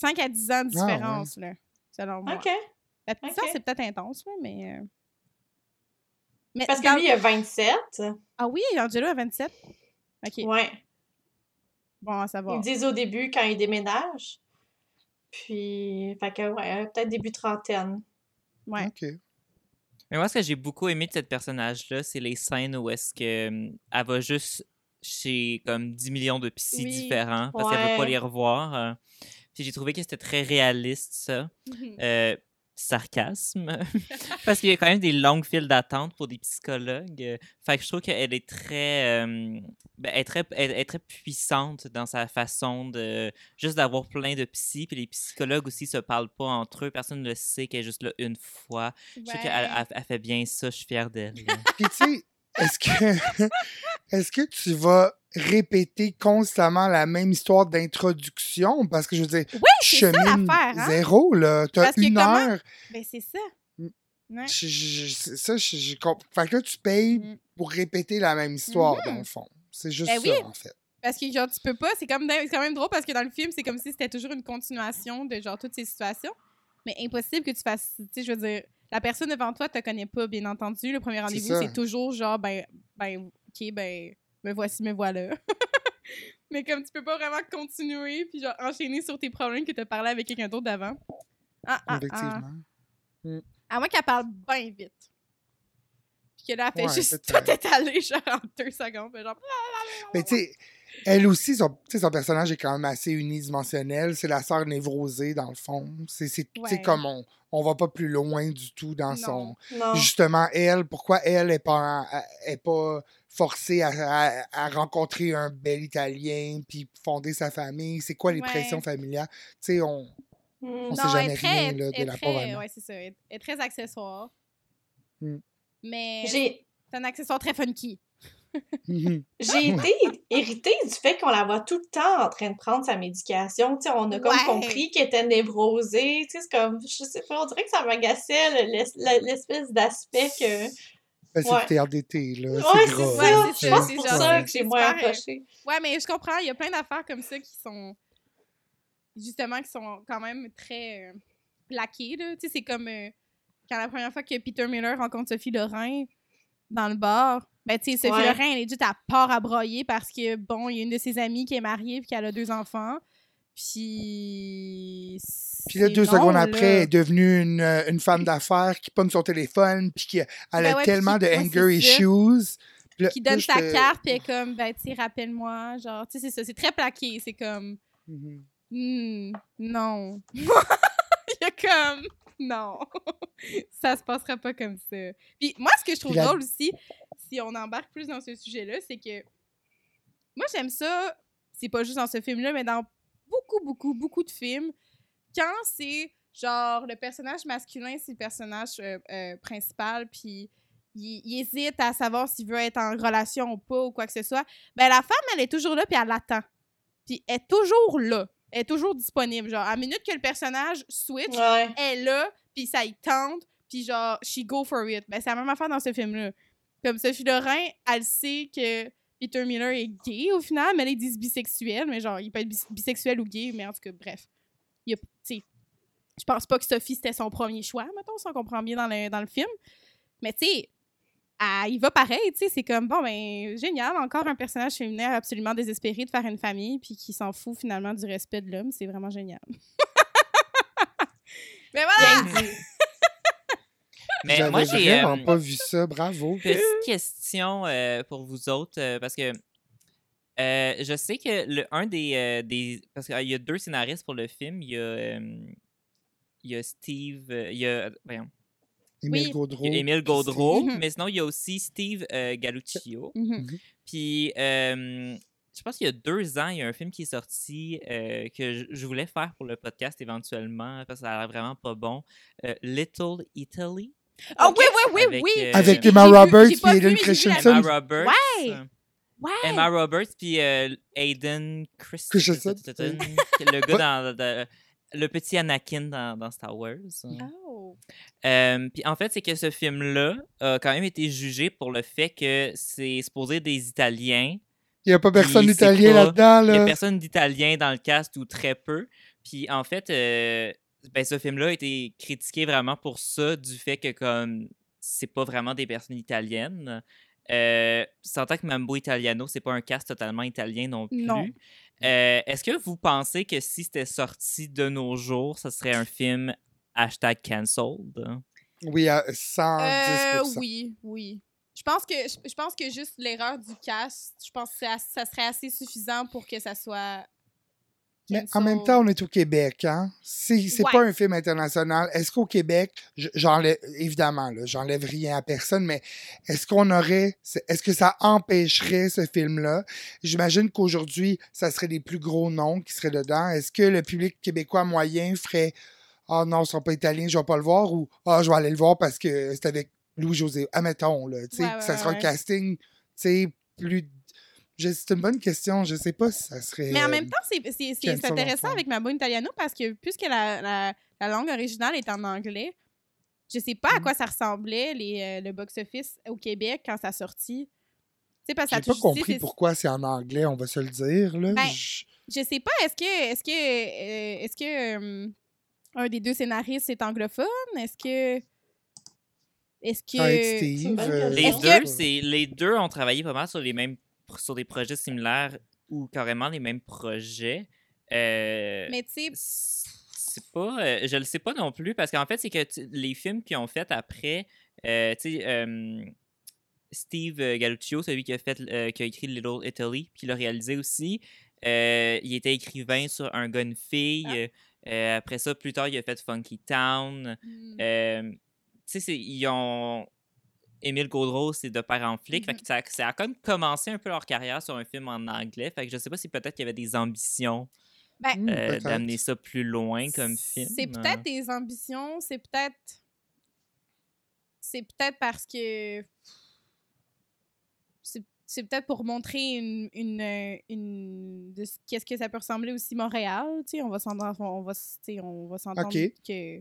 5 à 10 ans de Ah, ouais. différence, là, selon moi. Ok. La petite ok. sœur, c'est peut-être intense, là, mais... euh, mais Parce dans- que lui, il a 27. Ah oui, Angelo a 27? OK, Ouais. bon, ça va. Ils disent au début quand il déménage. Puis, fait que, ouais, peut-être début trentaine. Ouais. OK. Mais moi, ce que j'ai beaucoup aimé de cette personnage-là, c'est les scènes où est-ce que hum, elle va juste chez comme 10 millions de psy Oui. différents parce qu'elle veut pas Ouais. les revoir. Puis j'ai trouvé que c'était très réaliste, ça. Mhm. Euh, sarcasme. Parce qu'il y a quand même des longues files d'attente pour des psychologues. Fait que je trouve qu'elle est très, euh, ben, elle est très, elle est très puissante dans sa façon de juste d'avoir plein de psy. Puis les psychologues aussi se parlent pas entre eux. Personne ne le sait qu'elle est juste là une fois. Je trouve qu'elle Ouais. elle- elle fait bien ça. Je suis fière d'elle. Puis tu sais, est-ce que est-ce que tu vas répéter constamment la même histoire d'introduction? Parce que je veux dire, tu ça l'affaire, hein? zéro, là. T'as une comment- heure. Ben, c'est ça. Ouais. Je- je- je- c'est ça, je, Fait que là, tu payes Mm. pour répéter la même histoire, Mhm. dans le fond. C'est juste Ben ça, oui. en fait. Parce que, genre, tu peux pas. C'est comme c'est quand même drôle parce que dans le film, c'est comme si c'était toujours une continuation de, genre, toutes ces situations. Mais impossible que tu fasses. Tu sais, je veux dire, la personne devant toi te connaît pas, bien entendu. Le premier rendez-vous, c'est toujours genre, ben, ben, ok, ben, me voici, me voilà. Mais comme tu peux pas vraiment continuer puis genre enchaîner sur tes problèmes que tu as parlé avec quelqu'un d'autre d'avant. Ah, ah, ah. Effectivement. À moins qu'elle parle bien vite. Puis que là, elle fait Ouais, juste tout étaler, genre en deux secondes. puis genre. Mais tu sais, elle aussi, son, son personnage est quand même assez unidimensionnel. C'est la sœur névrosée, dans le fond. C'est Ouais. comme on, on va pas plus loin du tout dans son... Non. Justement, elle, pourquoi elle est pas, est pas forcée à, à- à rencontrer un bel Italien puis fonder sa famille? C'est quoi les Ouais. pressions familiales? Tu sais, on... Mm. On sait Non, jamais très, rien, là, de elle est la très- pauvre. Ouais, c'est ça. Elle est très accessoire. Hmm. Mais J'ai c'est un accessoire très funky. Mhm. j'ai été irritée du fait qu'on la voit tout le temps en train de prendre sa médication. On a comme Ouais. compris qu'elle était névrosée. Tu sais, c'est comme, je sais pas, on dirait que ça m'agaçait l'espèce d'aspect que. Ben, c'est Ouais. d'été, là. Ouais, c'est ça. C'est pour ça que j'ai moins accroché. Ouais, mais je comprends. Il y a plein d'affaires comme ça qui sont. Justement, qui sont quand même très euh, plaquées. là. Tu sais, c'est comme euh, quand la première fois que Peter Miller rencontre Sophie Lorrain dans le bar. Ben, tu sais, Sophie Ouais. Lorrain, elle est juste à part à broyer parce que, bon, il y a une de ses amies qui est mariée et qui a deux enfants. Puis. Puis là, deux non, secondes là. après, elle est devenue une, euh, une femme d'affaires qui pogne son téléphone, puis qui elle Ben a ouais, tellement de anger issues. Puis là- qui là, donne sa carte, puis elle est comme, ben, tu sais, rappelle-moi. Genre, tu sais, c'est ça. C'est très plaqué. C'est comme, Mhm. Hmm, non. Il y a comme, non. ça se passera pas comme ça. Puis moi, ce que je trouve la- drôle aussi, si on embarque plus dans ce sujet-là, c'est que moi, j'aime ça. C'est pas juste dans ce film-là, mais dans beaucoup, beaucoup, beaucoup de films, quand c'est genre le personnage masculin, c'est le personnage euh, euh, principal, puis il, il hésite à savoir s'il veut être en relation ou pas ou quoi que ce soit, ben la femme, elle est toujours là, puis elle l'attend. Puis elle est toujours là. Elle est toujours disponible. Genre, à la minute que le personnage switch, Ouais. elle est là, puis ça y tente, puis genre, she go for it. Ben, c'est la même affaire dans ce film-là. Comme Sophie Lorrain, elle sait que Peter Miller est gay au final, mais là, ils disent bisexuel, mais genre, il peut être bis- bisexuel ou gay, mais en tout cas, bref. Il y a, tu sais, je pense pas que Sophie, c'était son premier choix, mettons, si on comprend bien dans le, dans le film. Mais tu sais, il va pareil, tu sais, c'est comme, bon, ben, génial, encore un personnage féminin absolument désespéré de faire une famille, puis qui s'en fout finalement du respect de l'homme, c'est vraiment génial. mais voilà! Mais J'avais moi, j'ai vraiment euh, pas vu ça, bravo. petite question euh, pour vous autres, euh, parce que euh, je sais que le, un des, euh, des parce qu'il y a deux scénaristes pour le film, il y a, euh, il y a Steve, euh, il y a, voyons, Émile Oui. Gaudreau. Émile Gaudreau, Mhm. mais sinon il y a aussi Steve euh, Galluccio. Mhm. Puis, euh, je pense qu'il y a deux ans, il y a un film qui est sorti euh, que je, je voulais faire pour le podcast éventuellement, parce que ça a l'air vraiment pas bon. Euh, Little Italy. Ah Ok. oui, oui, oui, Avec, oui! euh, Avec Emma Roberts vu, Ellen Christensen. Emma Roberts. Ouais. Ouais! Emma Roberts, puis euh, Aiden Christensen. Christensen. le gars dans, dans- le petit Anakin dans, dans Star Wars. Oh. Euh, puis en fait, c'est que ce film-là a quand même été jugé pour le fait que c'est supposé des Italiens. Il n'y a pas personne d'italien là-dedans, Il n'y a personne d'italien dans le cast ou très peu. Puis en fait, euh, ben, ce film-là a été critiqué vraiment pour ça, du fait que comme c'est pas vraiment des personnes italiennes. Euh, sans que Mambo Italiano, c'est pas un cast totalement italien non plus. Non. Euh, Est-ce que vous pensez que si c'était sorti de nos jours, ça serait un film hashtag cancelled? Oui, à 110 Euh, oui, oui. Je pense que je, je pense que juste l'erreur du cast, je pense que ça serait assez suffisant pour que ça soit Mais en même temps, on est au Québec, hein? C'est c'est Ouais. pas un film international. Est-ce qu'au Québec, je- j'enlève, évidemment, là, j'enlève rien à personne, mais est-ce qu'on aurait, est-ce que ça empêcherait ce film-là? J'imagine qu'aujourd'hui, ça serait les plus gros noms qui seraient dedans. Est-ce que le public québécois moyen ferait, ah non, ils sont pas italiens, je vais pas le voir, ou, ah, je vais aller le voir parce que c'est avec Louis-José. Admettons, là, tu sais, Ouais, que ouais, ça sera un casting, tu sais, plus. C'est une bonne question. Je sais pas si ça serait. Mais en euh, même temps, c'est- intéressant avec ma bonne italiano parce que puisque la, la, la langue originale est en anglais, je sais pas à Mhm. quoi ça ressemblait les, euh, le box-office au Québec quand ça sortit. Tu sais, parce que ça J'ai pas compris pourquoi c'est en anglais, on va se le dire. Là. Ben, Je- Je sais pas, est-ce que est-ce que euh, est-ce que euh, un des deux scénaristes est anglophone? Est-ce que est-ce que Ça va être C'est Steve. une bonne euh, Les que- deux, c'est les deux ont travaillé pas mal sur les mêmes sur des projets similaires ou carrément les mêmes projets. Euh, mais tu sais c'est pas euh, je le sais pas non plus parce qu'en fait c'est que les films qu'ils ont fait après euh, tu sais euh, Steve Galluccio celui qui a fait euh, qui a écrit Little Italy puis qui l'a réalisé aussi euh, il était écrivain sur un gars une fille Ah. Euh, après ça plus tard il a fait Funky Town hmm, euh, tu sais, ils ont. Émile Gaudreau, c'est de père en flic. Fait que ça, ça a comme commencé un peu leur carrière sur un film en anglais. Fait que je sais pas si peut-être qu'il y avait des ambitions ben, Hmm, euh, d'amener ça plus loin comme film. C'est peut-être des ambitions, c'est peut-être. C'est peut-être parce que. C'est peut-être pour montrer une. une, euh, une de qu'est-ce que ça peut ressembler aussi Montréal. Tu sais, on va s'entendre on va, on va s'entendre que.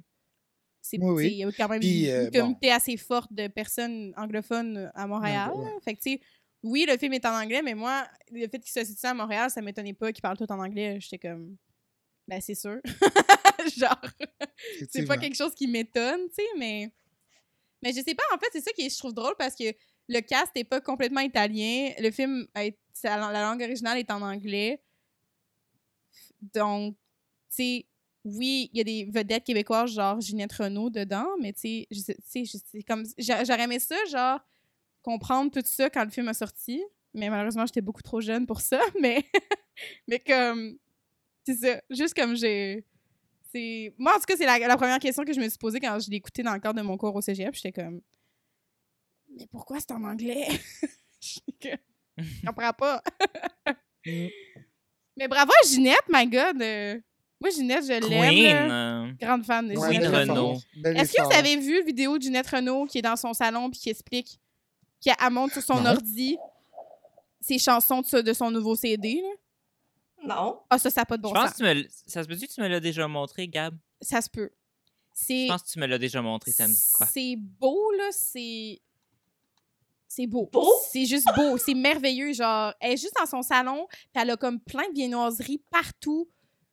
C'est, Oui, Il y a quand même Puis, une, euh, communauté assez forte de personnes anglophones à Montréal. Ouais. Fait que, tu sais, oui, le film est en anglais, mais moi, le fait qu'il soit situé à Montréal, ça m'étonnait pas qu'ils parlent tout en anglais. J'étais comme. Ben, c'est sûr. Genre, c'est pas quelque chose qui m'étonne, tu sais, mais. Mais je sais pas, en fait, c'est ça que je trouve drôle parce que le cast est pas complètement italien. Le film, la langue originale est en anglais. Donc, tu sais, oui, il y a des vedettes québécoises, genre Ginette Renault dedans, mais tu sais, J'aurais aimé ça, genre, comprendre tout ça quand le film a sorti. Mais malheureusement, j'étais beaucoup trop jeune pour ça. Mais, mais comme. C'est ça. Juste comme j'ai. Moi, en tout cas, c'est la, première question que je me suis posée quand je l'ai écouté dans le cadre de mon cours au cégep. J'étais comme. Mais pourquoi c'est en anglais? Je comprends pas. Mm. Mais bravo à Ginette, my God. euh, Moi, Ginette, je l'aime. Euh, Grande fan de Ginette. Renault. Est-ce que vous avez vu la vidéo de Ginette Renault qui est dans son salon puis qui explique, qui elle monte sur son Non. ordi ses chansons de, son nouveau CD? là? Non. Ah, ça, ça n'a pas de je bon pense sens. que tu me, ça se peut-tu que tu me l'as déjà montré, Gab? Ça se peut. Je pense que tu me l'as déjà montré samedi, quoi? C'est beau, là. C'est. C'est beau. Beau? C'est juste beau. C'est merveilleux. Genre, elle est juste dans son salon, puis elle a comme plein de viennoiseries partout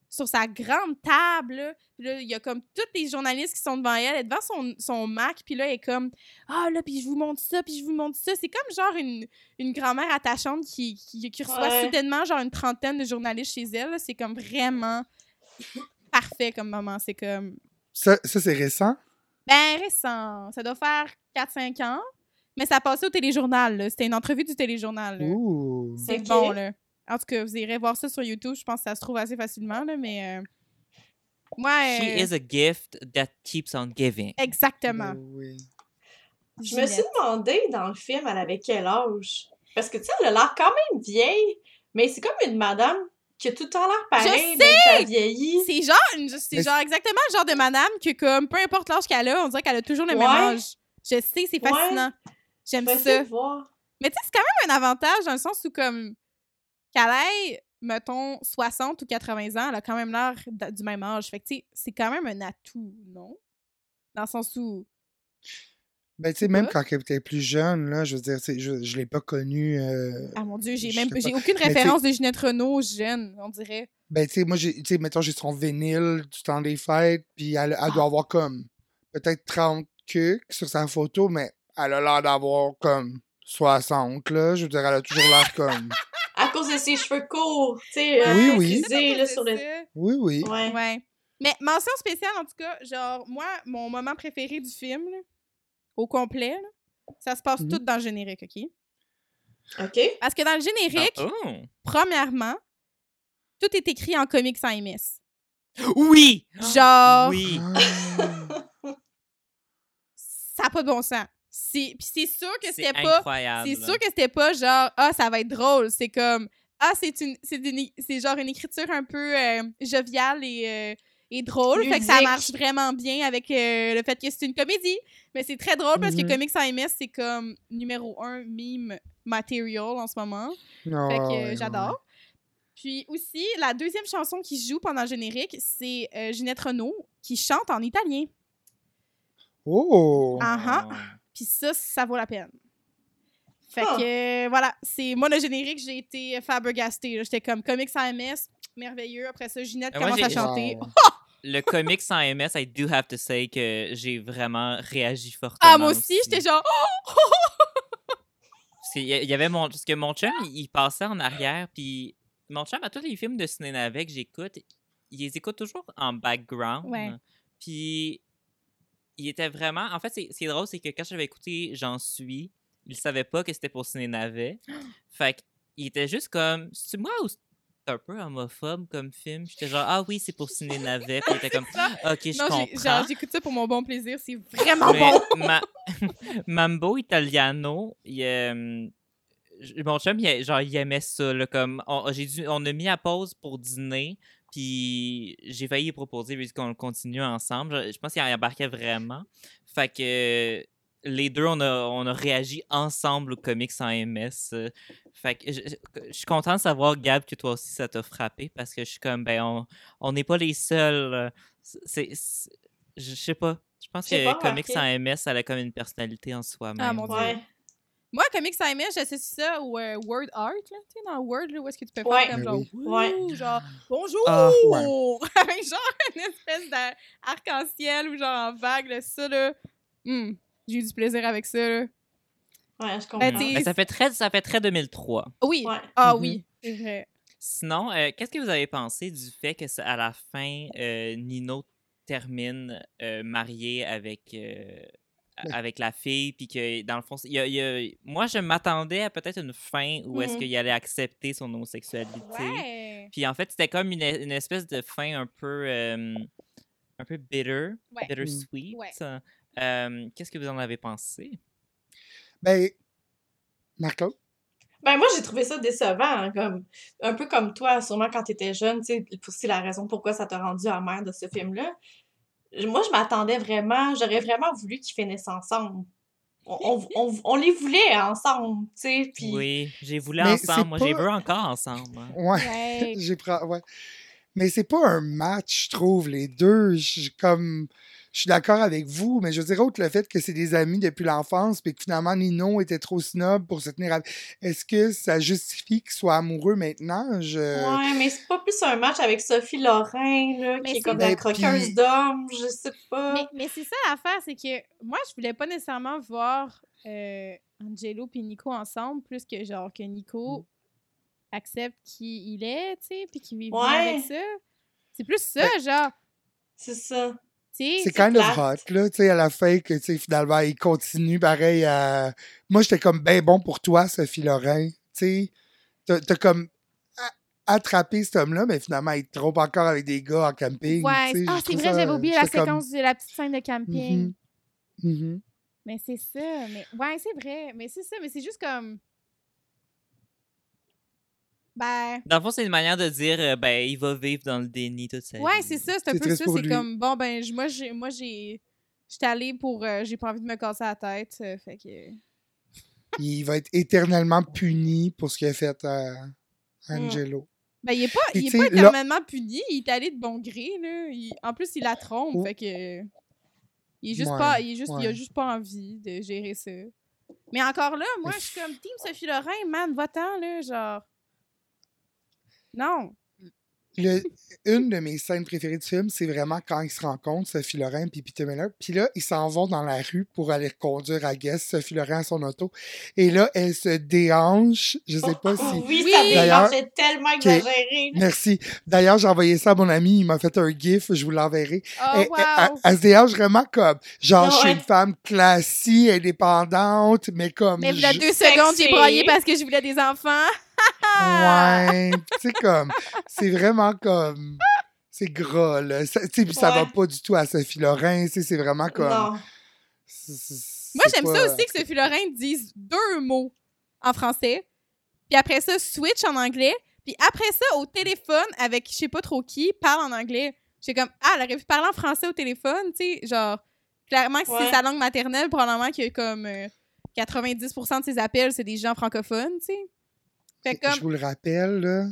sur sa grande table. là. Puis là, il y a comme tous les journalistes qui sont devant elle. Elle est devant son, son Mac, puis là, elle est comme Ah, là, puis je vous montre ça, puis je vous montre ça. C'est comme genre une, une grand-mère attachante qui, qui, qui reçoit Ouais. soudainement genre une trentaine de journalistes chez elle. C'est comme vraiment parfait comme moment. C'est comme Ça, ça, c'est récent? ben, récent. Ça doit faire 4-5 ans. Mais ça passait au téléjournal. là. C'était une entrevue du téléjournal. C'est bon, là. En tout cas, vous irez voir ça sur YouTube. Je pense que ça se trouve assez facilement, là, mais... euh, Moi, She euh, is a gift that keeps on giving. exactement. Ben oui. Je me suis demandé dans le film, elle avait quel âge? Parce que, tu sais, elle a l'air quand même vieille, mais c'est comme une madame qui a tout le temps l'air pareil, Je mais ça vieillit. C'est genre, c'est genre exactement le genre de madame que, comme, peu importe l'âge qu'elle a, on dirait qu'elle a toujours le même âge. Je sais, c'est Ouais. J'aime ça. voir. Mais tu sais, c'est quand même un avantage dans le sens où, comme, qu'elle mettons, 60 ou 80 ans, elle a quand même l'air du même âge. Fait que, tu sais, c'est quand même un atout, non? Dans le sens où. Ben, tu sais, même quand elle était plus jeune, là, je veux dire, je, je l'ai pas connue. euh, Ah mon Dieu, j'ai même j'ai pas. aucune référence de Ginette Renault jeune, on dirait. Ben, tu sais, moi, j'ai, tu sais, mettons, j'ai son vinyle du temps des fêtes, puis elle, elle Ah. doit avoir comme peut-être 30 cucs sur sa photo, mais elle a l'air d'avoir comme 60, là. Je veux dire, elle a toujours l'air comme. À cause de ses cheveux courts, tu sais, euh, Oui, oui. frisés, là, sur le... Oui, oui. Ouais. Ouais. Mais mention spéciale, en tout cas, genre, moi, mon moment préféré du film, là, au complet, là, ça se passe Mhm. tout dans le générique, OK? OK. Parce que dans le générique, Ah, oh! premièrement, tout est écrit en comics sans MS. Oui! Genre, Oui! Ah. ça n'a pas de bon sens. C'est- Puis c'est sûr que c'était pas. C'est sûr que c'était pas genre ah ça va être drôle, c'est comme ah c'est une c'est une- c'est genre une écriture un peu euh, joviale et euh, et drôle, fait que ça marche vraiment bien avec euh, le fait que c'est une comédie, mais c'est très drôle parce que Comics sans MS c'est comme numéro un meme material en ce moment, Ah, fait que euh, ouais, j'adore. Puis aussi la deuxième chanson qui joue pendant le générique, c'est euh, Ginette Renault qui chante en italien. Oh! Ah ah. Puis ça, ça vaut la peine. Fait Ah. que, euh, voilà, c'est moi le générique, j'ai été flabbergastée. là. J'étais comme comics sans MS, merveilleux. Après ça, Ginette moi, commence à chanter. Wow. Le comic sans MS, I do have to say que j'ai vraiment réagi fortement. Ah, moi aussi, j'étais genre, oh! Parce qu'il y a- il y avait mon... Parce que mon chum, il, passait en arrière, puis mon chum, à tous les films de cinéma que j'écoute, il les écoute toujours en background. Ouais. Puis il était vraiment... En fait, c'est drôle, c'est que quand j'avais écouté J'en suis, il savait pas que c'était pour Ciné Navet. Fait qu'il était juste comme... C'est moi ou c'est un peu homophobe comme film? J'étais genre, ah oui, c'est pour Ciné Navet. Puis il était comme, ok, je comprends. genre, j'écoute ça pour mon bon plaisir, c'est vraiment Mais bon. ma- Mambo Italiano, il, euh, mon chum, il, genre, il aimait ça. là, comme, on, j'ai dû, on a mis à pause pour dîner, puis j'ai failli proposer vu qu'on le continue ensemble. Je, je pense qu'il embarquait vraiment. Fait que les deux, on a, on a réagi ensemble au comics sans MS. Fait que je, je- je suis content de savoir, Gab, que toi aussi ça t'a frappé parce que je suis comme, ben, on on n'est pas les seuls. euh, C'est, c'est- je sais pas. Je pense que pas comics sans MS, ça a comme une personnalité en soi-même. Ah, mon Dieu. Ouais. Moi, comics sans MS, j'associe ça au euh, Word Art, là, tu sais, dans Word, là, où est-ce que tu peux faire Ouais. comme Ben genre, oui. Ouais. Ouh, genre, bonjour! Ah, Avec genre une espèce d'arc-en-ciel ou genre en vague, là, ça, là. hmm, J'ai eu du plaisir avec ça, là. Ouais, je comprends. Ben, Ben, ça, fait très, ça fait très 2003. Oui. Ouais. Ah Mhm. oui, c'est vrai. Sinon, euh, qu'est-ce que vous avez pensé du fait que à la fin, euh, Nino termine euh, marié avec, euh. Avec la fille, puis que dans le fond, il y a- il y a- moi je m'attendais à peut-être une fin où est-ce Mhm. qu'il allait accepter son homosexualité. Ouais. Puis en fait, c'était comme une, une espèce de fin un peu, euh, un peu bitter, Ouais. bittersweet. Ouais. Euh, Qu'est-ce que vous en avez pensé? Ben, Marc-Claude? Ben moi j'ai trouvé ça décevant, hein, comme un peu comme toi, sûrement quand t'étais jeune, tu sais, c'est la raison pourquoi ça t'a rendu amère de ce film-là. Moi je m'attendais vraiment, j'aurais vraiment voulu qu'ils finissent ensemble. On, on, on- on les voulait ensemble, tu sais, puis Oui, j'ai voulu Mais ensemble. Moi, j'ai veux encore ensemble. hein. Ouais. Ouais. J'ai pris. Ouais. Mais c'est pas un match, je trouve, les deux. Je, comme, je suis d'accord avec vous, mais je veux dire, autre le fait que c'est des amis depuis l'enfance, puis que finalement Nino était trop snob pour se tenir à. Est-ce que ça justifie qu'ils soient amoureux maintenant? Je... Ouais, mais c'est pas plus un match avec Sophie Lorrain, là, Mais qui est comme Ben, la croqueuse puis- d'hommes, je sais pas. Mais, mais c'est ça l'affaire, c'est que moi, je voulais pas nécessairement voir euh, Angelo et Nico ensemble, plus que genre que Nico accepte qui il est, tu sais, puis qu'il bien Ouais. avec ça. C'est plus ça, genre, C'est ça. C'est kind of plate. hot, là, tu sais, à la fin, que, tu sais, finalement, il continue pareil à. Moi, j'étais comme, ben bon pour toi, Sophie Lorrain. Tu sais, t'as comme attrapé cet homme-là, mais finalement, il trompe encore avec des gars en camping. Ouais, ah, c'est vrai, j'avais oublié la comme, séquence de la petite scène de camping. Mhm. Mhm. Mais c'est ça, mais ouais, c'est vrai, mais c'est ça, mais c'est juste comme ben Dans le fond, c'est une manière de dire, euh, ben, il va vivre dans le déni toute sa ouais, c'est ça, c'est un peu ça, c'est comme bon ben j- moi j'ai moi j'ai j'étais allée pour euh, j'ai pas envie de me casser la tête, euh, fait que Il va être éternellement puni pour ce qu'il a fait à Mm. Angelo. ben il est pas Puis il est pas là- éternellement puni, il est allé de bon gré là, Il- en plus il la trompe, Oh. fait que il est juste Ouais, pas il est juste il a juste pas envie de gérer ça. Mais encore là, moi je suis comme team Sophie Lorrain, man, va-t'en là, genre non. Le- une de mes scènes préférées du film, c'est vraiment quand ils se rencontrent, Sophie Lorrain et Peter Miller. Puis là, ils s'en vont dans la rue pour aller conduire à Guess, Sophie Lorrain à son auto. Et là, elle se déhanche. Je sais pas si. Oh, Oui, Oui. ça D'ailleurs- dérangeait tellement exagéré. Merci. D'ailleurs, j'ai envoyé ça à mon ami. Il m'a fait un gif. Je vous l'enverrai. Oh wow. elle- elle se déhanche vraiment comme, genre, je suis ouais. une femme classique, indépendante, mais comme. Mais il y a deux secondes, j'ai broyé parce que je voulais des enfants. Ouais, tu sais, comme, c'est vraiment comme, c'est gras, là. Ça- Tu sais, puis ça va pas du tout à Sophie Lorrain, tu sais, c'est vraiment comme... Non. Moi, j'aime pas- ça aussi que Sophie Lorrain dise deux mots en français, puis après ça, switch en anglais, puis après ça, au téléphone, avec je sais pas trop qui, parle en anglais. J'ai comme, ah, elle aurait pu parler en français au téléphone, tu sais, genre, clairement, que si Ouais. c'est sa langue maternelle, probablement que comme euh, 90% de ses appels, c'est des gens francophones, tu sais. Fait Je vous le rappelle, là,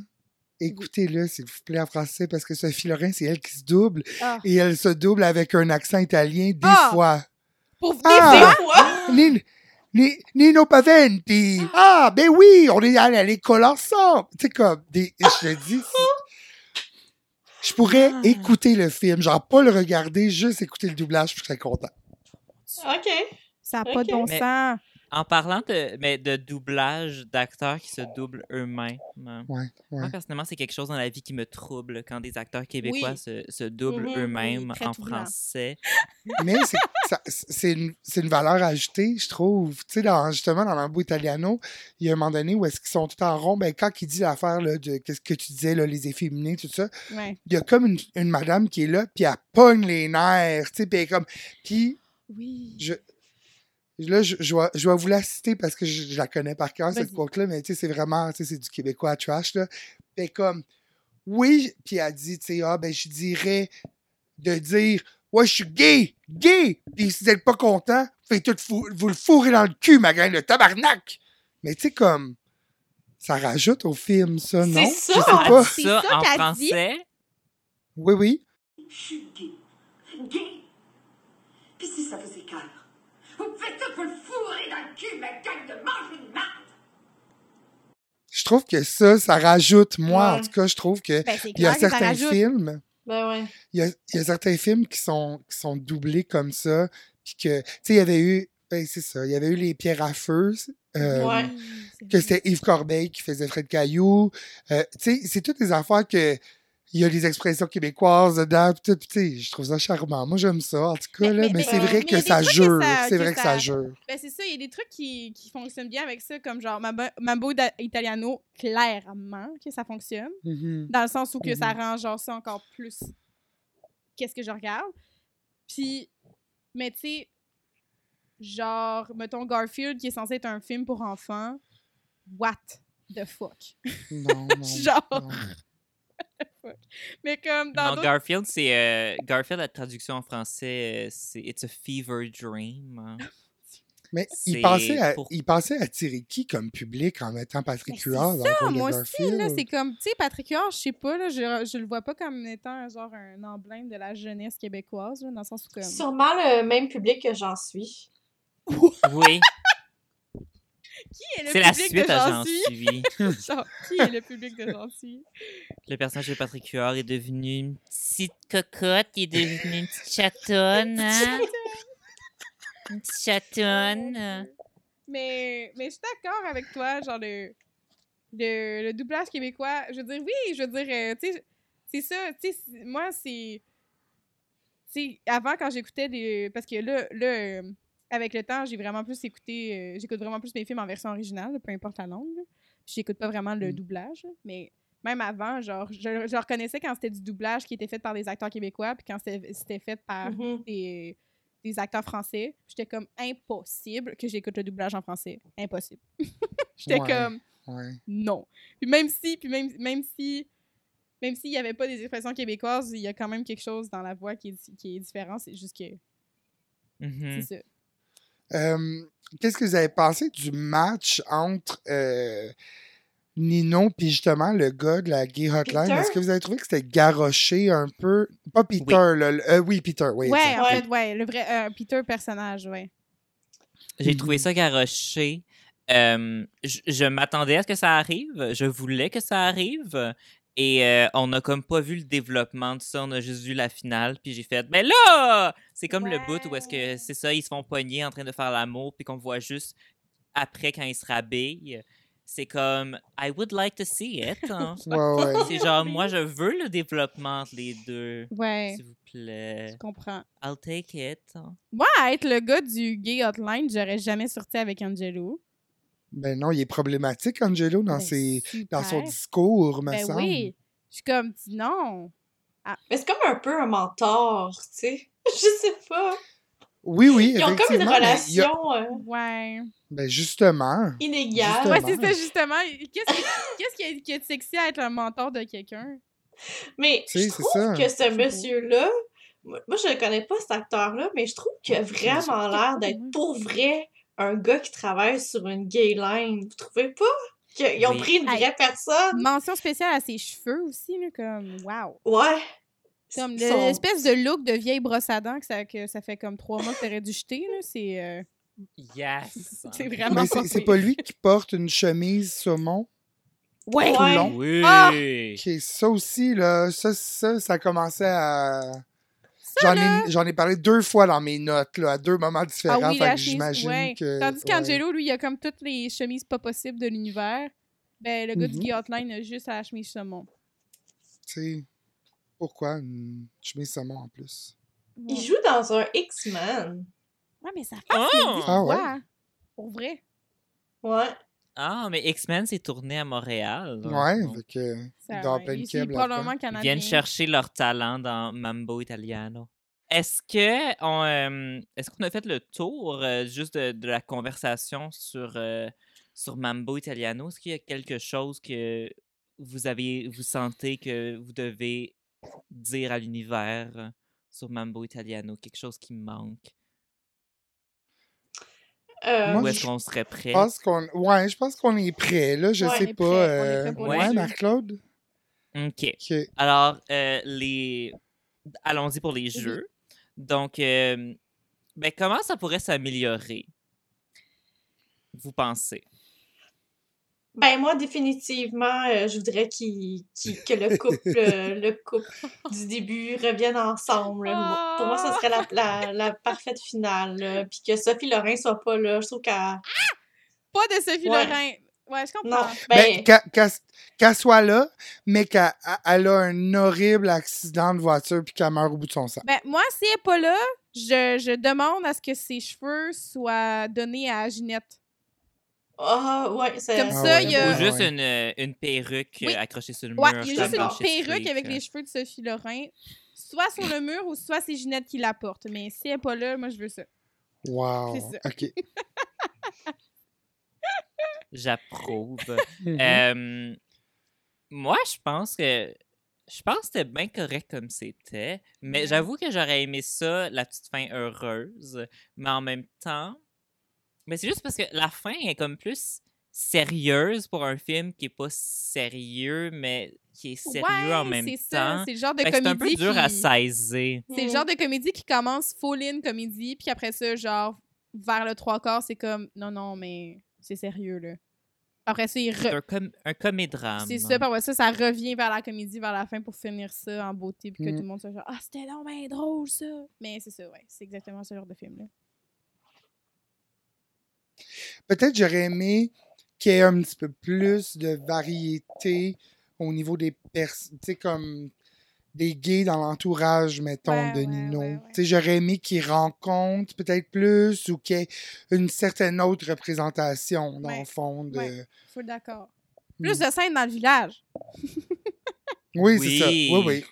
écoutez-le, s'il vous plaît, en français, parce que Sophie Lorrain, c'est elle qui se double, ah, et elle se double avec un accent italien des Ah! fois. pour des Ah! fois? Ni- ni- Nino Paventi! Ah, ben oui, on est allé à l'école ensemble! Tu sais, comme, des, je te dis, je pourrais Ah. écouter le film, genre pas le regarder, juste écouter le doublage, je serais content. OK. ça n'a pas de bon Mais- sens. En parlant de, mais de doublage d'acteurs qui se doublent eux-mêmes, Ouais, ouais. moi, personnellement, c'est quelque chose dans la vie qui me trouble quand des acteurs québécois Oui. se, se doublent Mhm, eux-mêmes oui, très en troublant. français. Mais c'est- une, c'est une valeur ajoutée, je trouve. Tu sais, dans, justement, dans Mambo Italiano, il y a un moment donné où est-ce qu'ils sont tout en rond, ben, quand il dit l'affaire là, de qu'est-ce que tu disais, là, les efféminés, tout ça, Ouais. il y a comme une, une madame qui est là, puis elle pogne les nerfs, tu sais, puis elle est comme... Puis Oui. je... Là, je, je, vais, je vais vous la citer parce que je, je la connais par cœur, cette quote-là, mais tu sais, c'est vraiment, tu sais, c'est du québécois trash, là. Comme, oui, puis elle dit, tu sais, ah, ben, je dirais de dire, ouais, je suis gay, gay, puis si vous n'êtes pas content, faites tout fou- vous le fourrer dans le cul, ma gang, le tabarnak. Mais tu sais, comme, ça rajoute au film, ça, non? ça, Je sais hein. pas. C'est Ça, ça en qu'elle dit? français, Oui, oui. Je suis gay. Gay. Puis si ça vous écœure, vous me faites tout pour le fourrer dans le cul, ma gang de manger de marde. Je trouve que ça, ça rajoute, moi, en tout cas, je trouve que Ben, il y a ça certains films, Ben ouais. il y a, il y a certains films qui sont, qui sont doublés comme ça, puis que, tu sais, il y avait eu, ben, c'est ça, il y avait eu les pierres à feu, euh, Ouais. Que c'était Yves Corbeil qui faisait Fred Caillou, euh, tu sais, c'est toutes des affaires que, il y a des expressions québécoises dedans, tout, je trouve ça charmant. Moi, j'aime ça, en tout cas, Mais- là, mais- mais, mais- c'est vrai que ça jure, c'est vrai que ça- ça jure. Ben, c'est ça, il y a des trucs qui, qui fonctionnent bien avec ça, comme genre Mambo, Italiano, clairement que ça fonctionne, Mhm. dans le sens où que ça Mhm. rend genre ça encore plus qu'est-ce que je regarde. Puis, mais tu sais, genre, mettons Garfield qui est censé être un film pour enfants, what the fuck? Non, non. Genre, non. mais comme dans non. Garfield, c'est. euh, Garfield, la traduction en français, euh, c'est It's a fever dream. hein. Mais il pensait, à, pour- il pensait attirer qui comme public en mettant Patrick Huard dans le moi aussi, Garfield? là, c'est comme, tu sais, Patrick Huard, je sais pas, là, je, je le vois pas comme étant genre un emblème de la jeunesse québécoise, là, dans le sens où comme... Sûrement le même public que j'en suis. Oui, Qui est le c'est la public suite de J'en suis? Genre, qui est le public de J'en suis? Le personnage de Patrick Huard est devenu une petite cocotte, il est devenu une petite chatonne, hein? Une petite chatonne. Mais, mais je suis d'accord avec toi, genre le, le, le doublage québécois. Je veux dire, oui, je veux dire, euh, tu sais, c'est ça, tu sais, moi, c'est. Tu sais, avant, quand j'écoutais des. Parce que là, là euh, avec le temps, j'ai vraiment plus écouté. euh, J'écoute vraiment plus mes films en version originale, peu importe la langue. J'écoute pas vraiment le Mm. doublage, mais même avant, genre, je, je reconnaissais quand c'était du doublage qui était fait par des acteurs québécois, puis quand c'était fait par Mhm. des, des acteurs français. J'étais comme impossible que j'écoute le doublage en français. Impossible. J'étais Ouais. comme Ouais. non. Puis même si, puis même, même si, même s'il n'y avait pas des expressions québécoises, il y a quand même quelque chose dans la voix qui est, qui est différent. C'est juste que Mhm. c'est ça. Qu'est-ce que vous avez pensé du match entre euh, Nino puis justement le gars de la Gay Hotline? Peter? Est-ce que vous avez trouvé que c'était garoché un peu? Pas Peter, Oui. là, le- euh, oui, Peter, oui. ouais, exact. en Ouais. fait, ouais, le vrai euh, Peter personnage, ouais. J'ai trouvé ça garoché. Euh, je je m'attendais à ce que ça arrive. Je voulais que ça arrive. Et euh, on n'a comme pas vu le développement de ça. On a juste vu la finale. Puis j'ai fait, mais là! C'est comme le bout où est-ce que c'est ça, ils se font pogner en train de faire l'amour. Puis qu'on voit juste après quand ils se rhabillent. C'est comme, I would like to see it. hein. Ouais, ouais. C'est genre, moi, je veux le développement entre les deux. Ouais, S'il vous plaît. je comprends. I'll take it. hein. Moi, être le gars du gay hotline, j'aurais jamais sorti avec Angelo. Ben non, il est problématique, Angelo, dans, Ben, ses, dans son discours, me Ben semble. oui. Je suis comme, dis non. Mais c'est comme un peu un mentor, tu sais. Je sais pas. Oui, oui, Ils ont comme une a- relation euh, Ouais. Ben justement. inégale. Ouais, Justement. c'est ça, justement. Qu'est-ce qui, qu'est-ce qui est, qui est sexy à être un mentor de quelqu'un? Mais Tu sais, je trouve ça. que ce beau. monsieur-là, moi moi, je ne connais pas cet acteur-là, mais je trouve qu'il a vraiment l'air d'être pour vrai un gars qui travaille sur une gay line. Vous trouvez pas? Qu'ils ont Oui. pris une Hey. vraie personne? Mention spéciale à ses cheveux aussi, là, comme, wow. Ouais. Comme l'espèce de look de vieille brosse à dents que ça, que ça fait comme trois mois que t'aurais dû jeter, là, c'est... euh, Yes! C'est vraiment Mais c'est pas lui qui porte une chemise saumon? Ouais! Tout long. Oui! Ah! Ok, ça aussi, là, ça, ça, ça commençait à. Ça, J'en ai, j'en ai parlé deux fois dans mes notes, là, à deux moments différents. Ah oui, fait la que chemise, j'imagine ouais. que. Tandis ouais. qu'Angelo, lui, il a comme toutes les chemises pas possibles de l'univers. Ben, le gars du Mhm. Gay Hotline a juste la chemise saumon. Tu sais, pourquoi une chemise saumon en plus? Il joue dans un X-Men. Ouais, mais ça fait Ah! Ah ouais? Pour vrai. Ouais. Ah, mais X-Men s'est tourné à Montréal. Ouais, Donc, fait que. Plein de Ils canadien. viennent chercher leur talent dans Mambo Italiano. Est-ce que on, euh, est-ce qu'on a fait le tour euh, juste de, de la conversation sur, euh, sur Mambo Italiano? Est-ce qu'il y a quelque chose que vous avez vous sentez que vous devez dire à l'univers sur Mambo Italiano? Quelque chose qui manque? Euh, Moi, Ou je- est-ce qu'on serait prêt? Je pense qu'on. Ouais, je pense qu'on est prêt, là. Je Ouais, sais pas. euh, Ouais. Marc-Claude? OK. Ok. Alors, euh, les... allons-y pour les jeux. Donc, euh, ben, comment ça pourrait s'améliorer, vous pensez? Ben moi, définitivement, euh, je voudrais qu'il- qu'il- que le couple, euh, le couple du début revienne ensemble. Moi- Pour moi, ça serait la, la, la parfaite finale. Puis que Sophie Lorrain soit pas là. Je trouve qu'elle... Pas de Sophie Ouais. Lorrain. Ouais, je comprends. Non, Ben, ben... qu'elle soit là, mais qu'elle elle a un horrible accident de voiture puis qu'elle meurt au bout de son sang. Ben, moi, si elle est pas là, je, je demande à ce que ses cheveux soient donnés à Ginette. Ah, ouais, c'est... Comme Ah ça, ouais, il y a- Ou ouais, juste ouais. une, euh, une perruque euh, Oui. accrochée sur le Ouais, mur. il y a juste une perruque avec euh. les cheveux de Sophie Lorrain, soit sur le mur ou soit c'est Ginette qui la porte. Mais si elle est pas là, moi, je veux ça. Wow. C'est ça. OK. J'approuve. Euh, moi, je pense que je pense que c'était bien correct comme c'était, mais Ouais. j'avoue que j'aurais aimé ça, la petite fin heureuse, mais en même temps, mais c'est juste parce que la fin est comme plus sérieuse pour un film qui est pas sérieux, mais qui est sérieux en même c'est ça. temps. C'est le genre de Fait que C'est un peu comédie dur à qui- saisir. C'est le genre de comédie qui commence full in comédie, puis après ça, genre, vers le trois quarts, c'est comme, non, non, mais c'est sérieux, là. Après ça, il re- un, com un comédrame. C'est ça, après ça, ça revient vers la comédie, vers la fin pour finir ça en beauté, puis que Mm. tout le monde soit genre, ah, c'était long, ben drôle, ça. Mais c'est ça, ouais, c'est exactement ce genre de film-là. Peut-être j'aurais aimé qu'il y ait un petit peu plus de variété au niveau des personnes, tu sais, comme des gays dans l'entourage, mettons, Ouais, de ouais, Nino. ouais, ouais. Tu sais, j'aurais aimé qu'ils rencontrent peut-être plus ou qu'il y ait une certaine autre représentation, dans Ouais, le fond. De... d'accord. Mm. Plus de scènes dans le village. Oui, Oui. c'est ça. Oui, oui.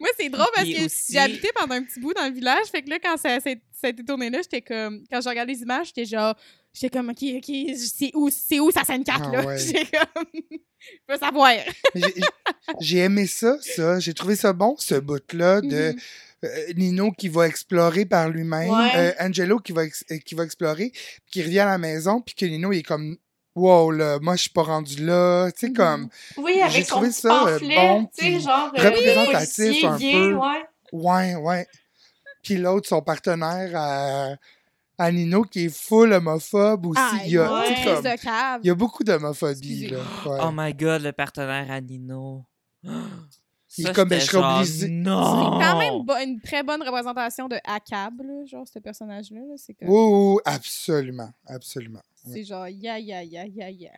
Moi, c'est drôle parce que aussi- j'ai habité pendant un petit bout dans le village. Fait que là, quand ça, ça, ça a été tourné là, j'étais comme. Quand je regardais les images, j'étais genre. J'étais comme, OK, OK, c'est où, c'est où sa scène 4, Ah là? ouais. J'étais comme. Je veux savoir. J'ai- aimé ça, ça. J'ai trouvé ça bon, ce bout-là de Mhm. euh, Nino qui va explorer par lui-même, Ouais. euh, Angelo qui va, ex- euh, qui va explorer, puis qui revient à la maison, puis que Nino il est comme Wow, là, moi je suis pas rendu là. Tu sais, Mhm. comme, Oui, J'ai avec son trouvé ça, pamphlet, bon, tu sais, genre... représentatif policier un peu. ouais. ouais, ouais. Puis l'autre, son partenaire à, à Nino qui est full homophobe aussi. Ah, il, y a, ouais. comme, il y a beaucoup d'homophobie. Là. Ouais. Oh my god, le partenaire à Nino. Il Ça, est comme, ben, je serais obligé- C'est Non! quand même bo- une très bonne représentation de ACAB, là, genre, ce personnage-là. là, C'est comme. Oui, absolument, absolument. Ouais. C'est genre, ya, ya, ya, ya, ya.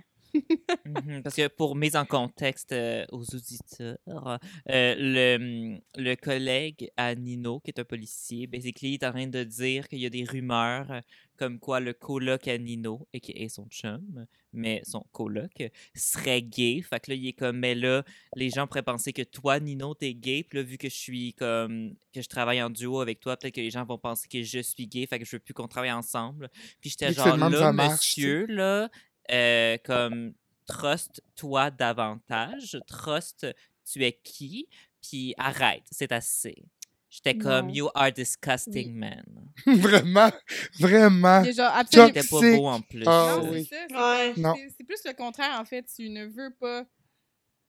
Mhm, Parce que pour mise en contexte euh, aux auditeurs, euh, le, le collègue à Nino, qui est un policier, basically, il est en train de dire qu'il y a des rumeurs euh, comme quoi le coloc à Nino, et qui est son chum, mais son coloc, serait gay. Fait que là, il est comme, mais là, les gens pourraient penser que toi, Nino, t'es gay. Puis là, vu que je suis comme, que je travaille en duo avec toi, peut-être que les gens vont penser que je suis gay. Fait que je veux plus qu'on travaille ensemble. Puis j'étais genre, là, marche, monsieur, là, euh, comme, trust-toi davantage, trust, tu es qui, puis arrête, c'est assez. J'étais comme, Non. you are disgusting man. vraiment, vraiment. J'étais pas beau en plus. Ah non, oui. c'est ça. c'est Ouais. pas- Non. c'est- C'est plus le contraire, en fait. Tu ne veux pas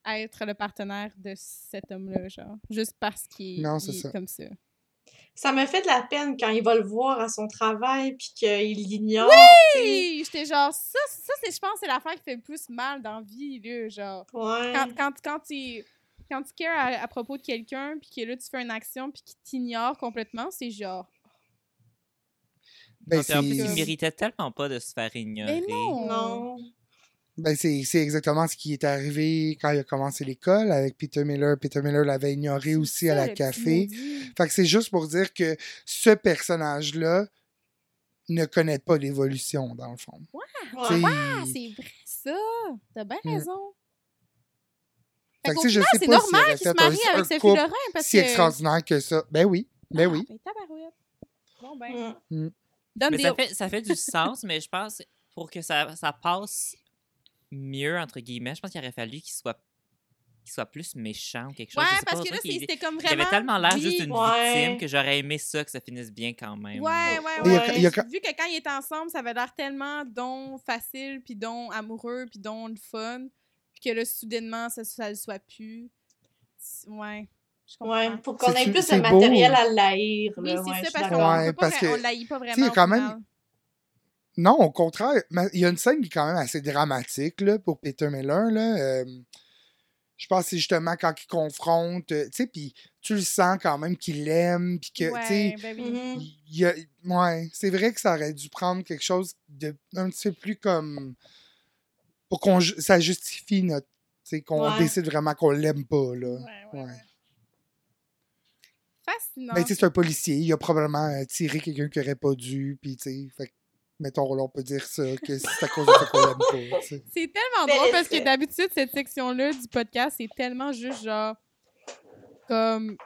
être le partenaire de cet homme-là, genre. Juste parce qu'il Non, il c'est est ça. comme ça. Ça me fait de la peine quand il va le voir à son travail puis qu'il l'ignore. Oui! J'étais genre, ça, ça c'est, je pense, c'est l'affaire qui fait le plus mal dans la vie, là, genre. Ouais. Quand, quand, quand tu... Quand tu cares à, à propos de quelqu'un, puis que là, tu fais une action, puis qu'il t'ignore complètement, c'est genre... Ben, en plus, il méritait tellement pas de se faire ignorer. Mais non! Non. Ben, c'est c'est exactement ce qui est arrivé quand il a commencé l'école avec Peter Miller. Peter Miller l'avait ignoré aussi à la café. Fait que c'est juste pour dire que ce personnage-là ne connaît pas l'évolution, dans le fond. Ouais. C'est vrai, ça! T'as bien Mm. raison. Fait que, je sais c'est pas normal aurait qu'il se marie avec Sophie Lorrain, parce si que... extraordinaire que ça. Ben oui, ben oui. Ah, ben, tabarouette. Bon, ben... Mm. Donne Mais des... ça fait, ça fait du sens, mais je pense pour que ça, ça passe mieux, entre guillemets, je pense qu'il aurait fallu qu'il soit, qu'il soit plus méchant ou quelque chose. Ouais, je sais parce que là, c'était comme Il vraiment... avait tellement l'air juste Ouais. victime que j'aurais aimé ça, que ça finisse bien quand même. Ouais, ouais, il y a- ouais. il y a- Vu que quand ils étaient ensemble, ça avait l'air tellement don facile, puis don amoureux, puis don le fun, puis que là, soudainement, ça, ça le soit plus. Ouais. Ouais, pour qu'on ait plus de beau. matériel à l'haïr. Oui, c'est ouais, ça, parce qu'on Ouais, pas, on l'haït vraiment. au quand même. Non, au contraire. mais Il y a une scène qui est quand même assez dramatique là, pour Peter Miller. Là. Euh, je pense que c'est justement quand il confronte, euh, tu sais, puis tu le sens quand même qu'il l'aime, puis que, tu sais, ben oui. Mhm. il y a- ouais, c'est vrai que ça aurait dû prendre quelque chose de un petit peu plus comme pour qu'on ça justifie notre, tu sais, qu'on Ouais. décide vraiment qu'on l'aime pas là. Ouais, ouais, Ouais. ouais. Fascinant. Ben, tu sais, c'est un policier, il a probablement euh, tiré quelqu'un qui aurait pas dû, puis tu sais, fait mettons là, on peut dire ça que c'est à cause de ça qu'on l'aime pas. tu sais. C'est tellement Bel drôle parce que d'habitude, cette section-là du podcast, c'est tellement juste genre. Comme.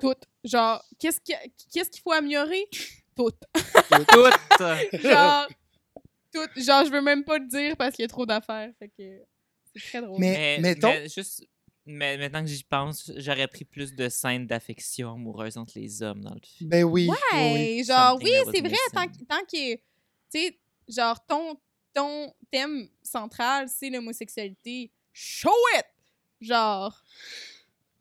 Tout. Genre, qu'est-ce que- qu'est-ce qu'il faut améliorer? Tout. Tout! Genre. tout. Genre, je veux même pas le dire parce qu'il y a trop d'affaires. Fait que. C'est très drôle. Mais- Mais, mettons- mais juste, mais maintenant que j'y pense, j'aurais pris plus de scènes d'affection amoureuse entre les hommes dans le film. Ben oui. Ouais, genre, Something oui, c'est vrai, tant, tant que, tu sais, genre, ton, ton thème central, c'est l'homosexualité, show it! Genre,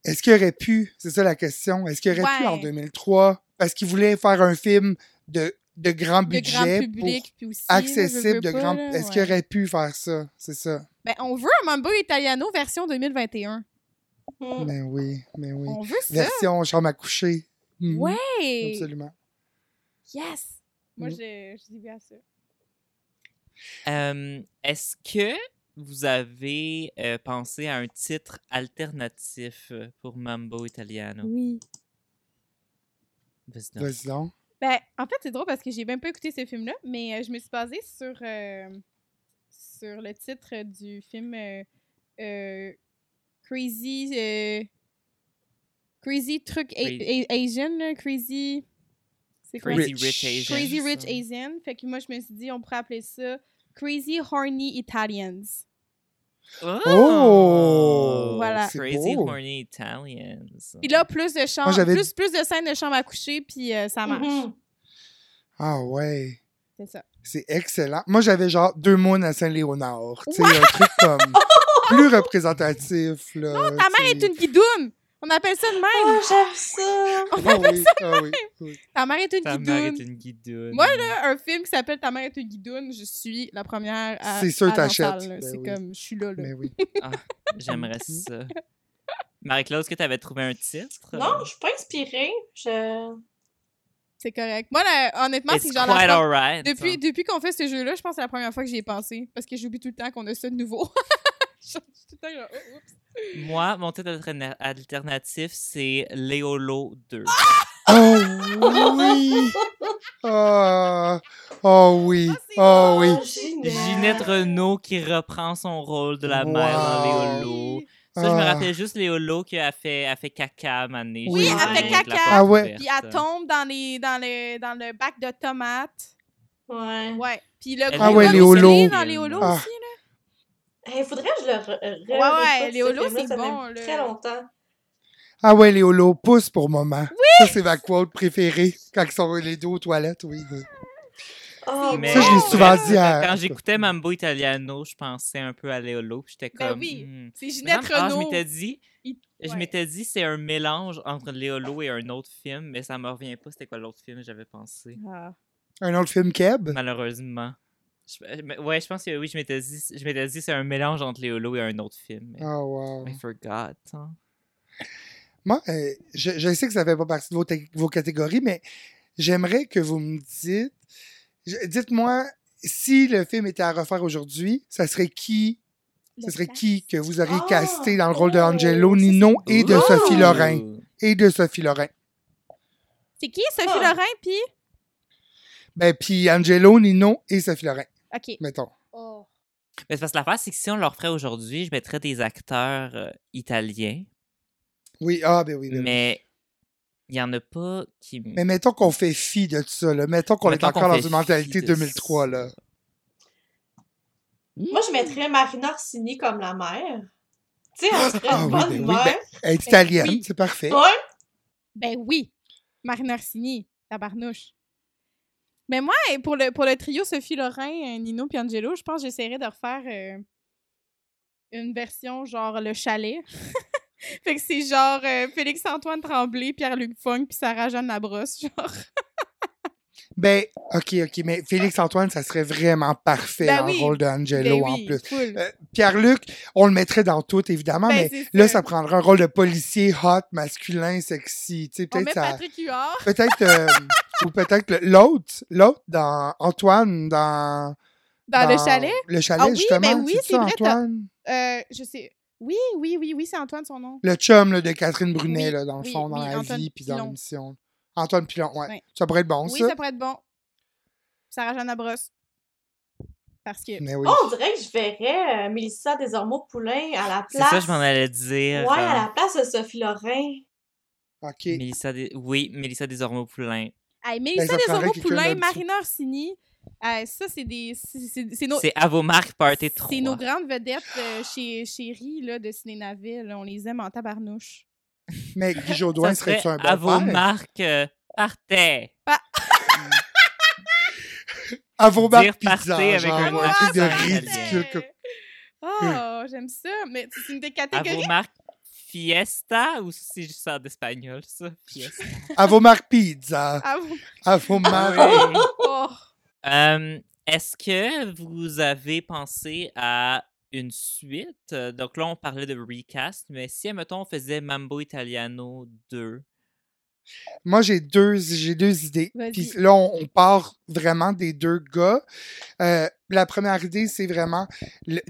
Est-ce qu'il aurait pu, c'est ça la question, est-ce qu'il aurait pu en 2003, parce qu'il voulait faire un film de, de grand de budget, grand public, aussi, là, accessible, de pas, grand... Est-ce qu'il aurait pu faire ça? C'est ça. Ben, on veut un Mambo Italiano version 2021. Mm. Ben oui, ben oui. On veut ça. Version chambre à coucher. Mhm, Ouais! Absolument. Yes! Moi, Mm. je, je dis bien ça. Euh, Est-ce que vous avez euh, pensé à un titre alternatif pour Mambo Italiano? Oui. Vas-y donc. Ben, en fait, c'est drôle parce que j'ai même pas écouté ce film-là, mais euh, je me suis basée sur, euh, sur le titre du film euh, euh, Crazy. euh, Crazy Truc A- Crazy- A- Asian, là, Crazy. Crazy Rich. Rich Asian. Crazy Rich ça. Asian. Fait que moi, je me suis dit, on pourrait appeler ça Crazy Horny Italians. Oh! Voilà. C'est Crazy beau. Horny Italians. Puis là, plus de chambres, j'avais- plus, plus de scènes de chambre à coucher, puis euh, ça marche. Mhm. Ah ouais. C'est ça. C'est excellent. Moi, j'avais genre deux moons à Saint-Léonard. Tu sais, un truc comme plus représentatif. Là, Ta mère est une guidoune! On appelle ça de Oh, même! j'aime ça! On Ah appelle oui, ah oui, oui. Ta mère est une Ta mère est une guidoune. Moi, là, un film qui s'appelle Ta mère est une guidoune, je suis la première à. C'est sûr, t'achètes. Ben c'est oui. comme, je suis là, là. Mais oui. J'aimerais ça. Marie-Claude, est-ce que tu avais trouvé un titre? Non, je suis pas inspirée. Je... C'est correct. Moi, là, honnêtement, c'est genre quite la alright. Depuis, depuis qu'on fait ce jeu-là, je pense que c'est la première fois que j'y ai pensé. Parce que j'oublie tout le temps qu'on a ça de nouveau. Moi, mon titre alterna- alternatif, c'est Léolo 2. Oh oui! Oh, oh oui! Oh oui! Ginette. Renault qui reprend son rôle de la mère dans. Léolo. Ça, je me Ah. rappelle juste Léolo qui a fait, elle fait caca à Mané. Oui, elle fait caca. Ah ouais. Puis elle tombe dans, les, dans, le, dans le bac de tomates. Ouais. Ouais. Puis le Ah ouais, les holos. dans les Ah. aussi, Il faudrait que je le re- re- Ouais, ouais, les holos, c'est ça fait bon, là. Très longtemps. Ah ouais, les holos, pouce pour maman. Ça, c'est ma quote préférée quand ils sont les deux aux toilettes, oui. oui. Oh, Mais Ça, je l'ai souvent dit à- Quand j'écoutais Mambo Italiano, je pensais un peu à Léolo. puis J'étais Ben comme. oui. hmm. C'est Ginette ça ah, je Renault. m'étais dit, Il- je ouais. m'étais dit c'est un mélange entre Léolo et un autre film, mais ça me revient pas. C'était quoi l'autre film que j'avais pensé? Ah. Un autre film Keb? Malheureusement. Je- ouais, je pense que oui, je m'étais dit, je m'étais dit c'est un mélange entre Léolo et un autre film. Mais Oh wow. I forgot. hein. Moi, euh, je, je sais que ça fait pas partie de vos, té- vos catégories, mais j'aimerais que vous me dites. Dites-moi, si le film était à refaire aujourd'hui, ça serait qui? Ce serait qui que vous auriez Ah! casté dans le rôle de Oh! Angelo c'est Nino et de! Sophie Lorrain? Et de Sophie Lorrain. C'est qui, Sophie Ah. Lorrain, puis... Ben, puis Angelo, Nino et Sophie Lorrain, OK. mettons. Oh. Mais c'est parce que l'affaire, c'est que si on le referait aujourd'hui, je mettrais des acteurs euh, italiens, Oui, ah, ben oui. ben oui. mais il y en a pas qui. Mais mettons qu'on fait fi de tout ça, là. Mettons qu'on est encore dans une mentalité de 2003, là. Moi, je mettrais Marina Orsini comme la mère. Tu sais, elle serait Ah une oui, bonne ben oui, mère. ben, Elle est italienne, oui. c'est parfait. Ouais. Ben oui. Marine Orsini, tabarnouche. Mais moi, pour le, pour le trio Sophie Lorrain, euh, Nino puis Angelo, je pense que j'essaierais de refaire euh, une version genre le chalet. fait que c'est genre euh, Félix-Antoine Tremblay, Pierre-Luc Funk puis Sarah-Jeanne Labrosse, genre. Ben, ok, ok, mais Félix-Antoine, ça serait vraiment parfait Ben oui. le rôle d'Angelo Ben en oui, plus. full. Euh, Pierre-Luc, on le mettrait dans tout, évidemment, Ben, mais là, ça. ça prendrait un rôle de policier hot, masculin, sexy. Tu sais, peut-être ça. Patrick Huard. Peut-être. euh, ou peut-être l'autre, l'autre dans Antoine, dans. Dans, le chalet? Le chalet, Ah oui, justement. ben oui, c'est vrai, Antoine? Euh, je sais. Oui, oui, oui, oui, c'est Antoine son nom. Le chum là, de Catherine Brunet, Oui, là, dans le oui, fond, dans oui, la Antoine vie, puis dans l'émission. Antoine Pilon, ouais. Ouais. Ça pourrait être bon, oui, ça. ça pourrait être bon. Sarah-Jeanne Labrosse. Parce que. Mais oui. Oh, on dirait que je verrais euh, Mélissa Desormeaux-Poulain à la C'est place. ça, je m'en allais dire. Ouais, euh, à la place de Sophie Lorrain. OK. Mélissa Oui, Mélissa Desormeaux-Poulain. Hey, Ben, Mélissa Desormeaux-Poulain. Marina Orsini. euh, ça, c'est des. C'est c'est- c'est nos. C'est Avomark Party 3. C'est nos grandes vedettes euh, chez, chez Rie, là, de Ciné-Naville. là. On les aime en tabarnouche. Mais Guy Jodoin serait-tu serait un bon père? Avomark euh, Partait. Avomark Dire Pizza, party avec genre, un un truc de ridicule. italien. Oh, j'aime ça. Mais c'est une des catégories. Avomark Fiesta ou c'est juste en espagnol, ça? Fiesta. Avomark Pizza. Ah, vous- Avomark. Oui. oh. Euh, Est-ce que vous avez pensé à une suite? Donc là, on parlait de recast, mais si, mettons, on faisait Mambo Italiano 2, Moi, j'ai deux, j'ai deux idées. Puis là, on, on part vraiment des deux gars. Euh, la première idée, c'est vraiment le-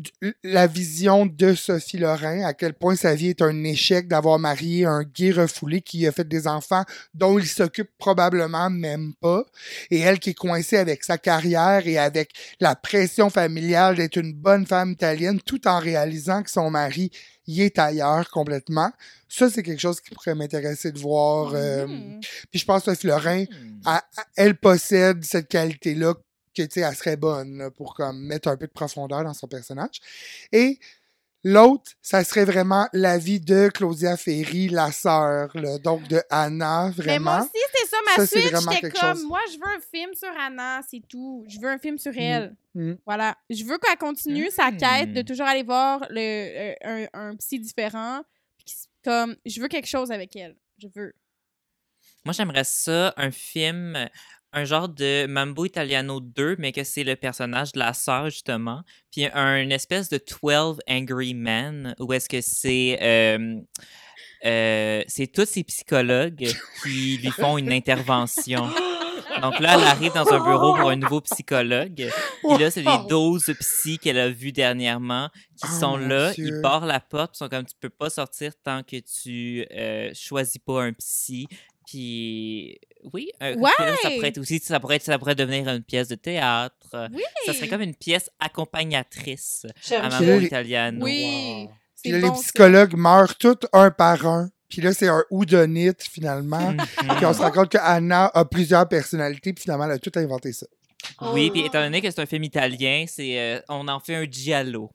la vision de Sophie Lorrain, à quel point sa vie est un échec d'avoir marié un gay refoulé qui a fait des enfants dont il s'occupe probablement même pas. Et elle qui est coincée avec sa carrière et avec la pression familiale d'être une bonne femme italienne, tout en réalisant que son mari y est ailleurs complètement. Ça, c'est quelque chose qui pourrait m'intéresser de voir. euh, Mhm. puis je pense que Sophie Lorrain, elle, elle possède cette qualité-là que, tu sais, elle serait bonne là, pour comme, mettre un peu de profondeur dans son personnage. Et l'autre, ça serait vraiment la vie de Claudia Ferry, la sœur, là, donc de Anna, Mais moi vraiment. aussi, c'était ça ma Ça, suite. vraiment J'étais comme, chose. moi, je veux un film sur Anna, c'est tout. Je veux un film sur Mhm. elle. Mhm. Voilà. Je veux qu'elle continue sa quête de toujours aller voir le, euh, un, un psy différent. Comme, je veux quelque chose avec elle. Je veux. Moi, j'aimerais ça, un film, euh, un genre de Mambo Italiano 2, mais que c'est le personnage de la sœur, justement. Puis un espèce de 12 Angry Men, où est-ce que c'est. euh, euh, c'est tous ces psychologues qui lui font une intervention. Donc là, elle arrive dans un bureau pour un nouveau psychologue. Et là, c'est les Wow. 12 psys qu'elle a vus dernièrement qui Oh, sont là. Dieu. Ils barrent la porte. Ils sont comme, tu peux pas sortir tant que tu euh, choisis pas un psy. Puis, oui, euh, Ouais! puis là, ça pourrait être aussi, ça pourrait, être- ça pourrait devenir une pièce de théâtre. Oui. Ça serait comme une pièce accompagnatrice à Puis- Italiano. Oui. Puis là, bon, les psychologues meurent tous un par un. Puis là, c'est un houdonite, finalement. Mhm. Puis on se rend compte que Anna a plusieurs personnalités, puis finalement, elle a tout inventé ça. Oui, Oh. puis étant donné que c'est un film italien, c'est euh, on en fait un giallo.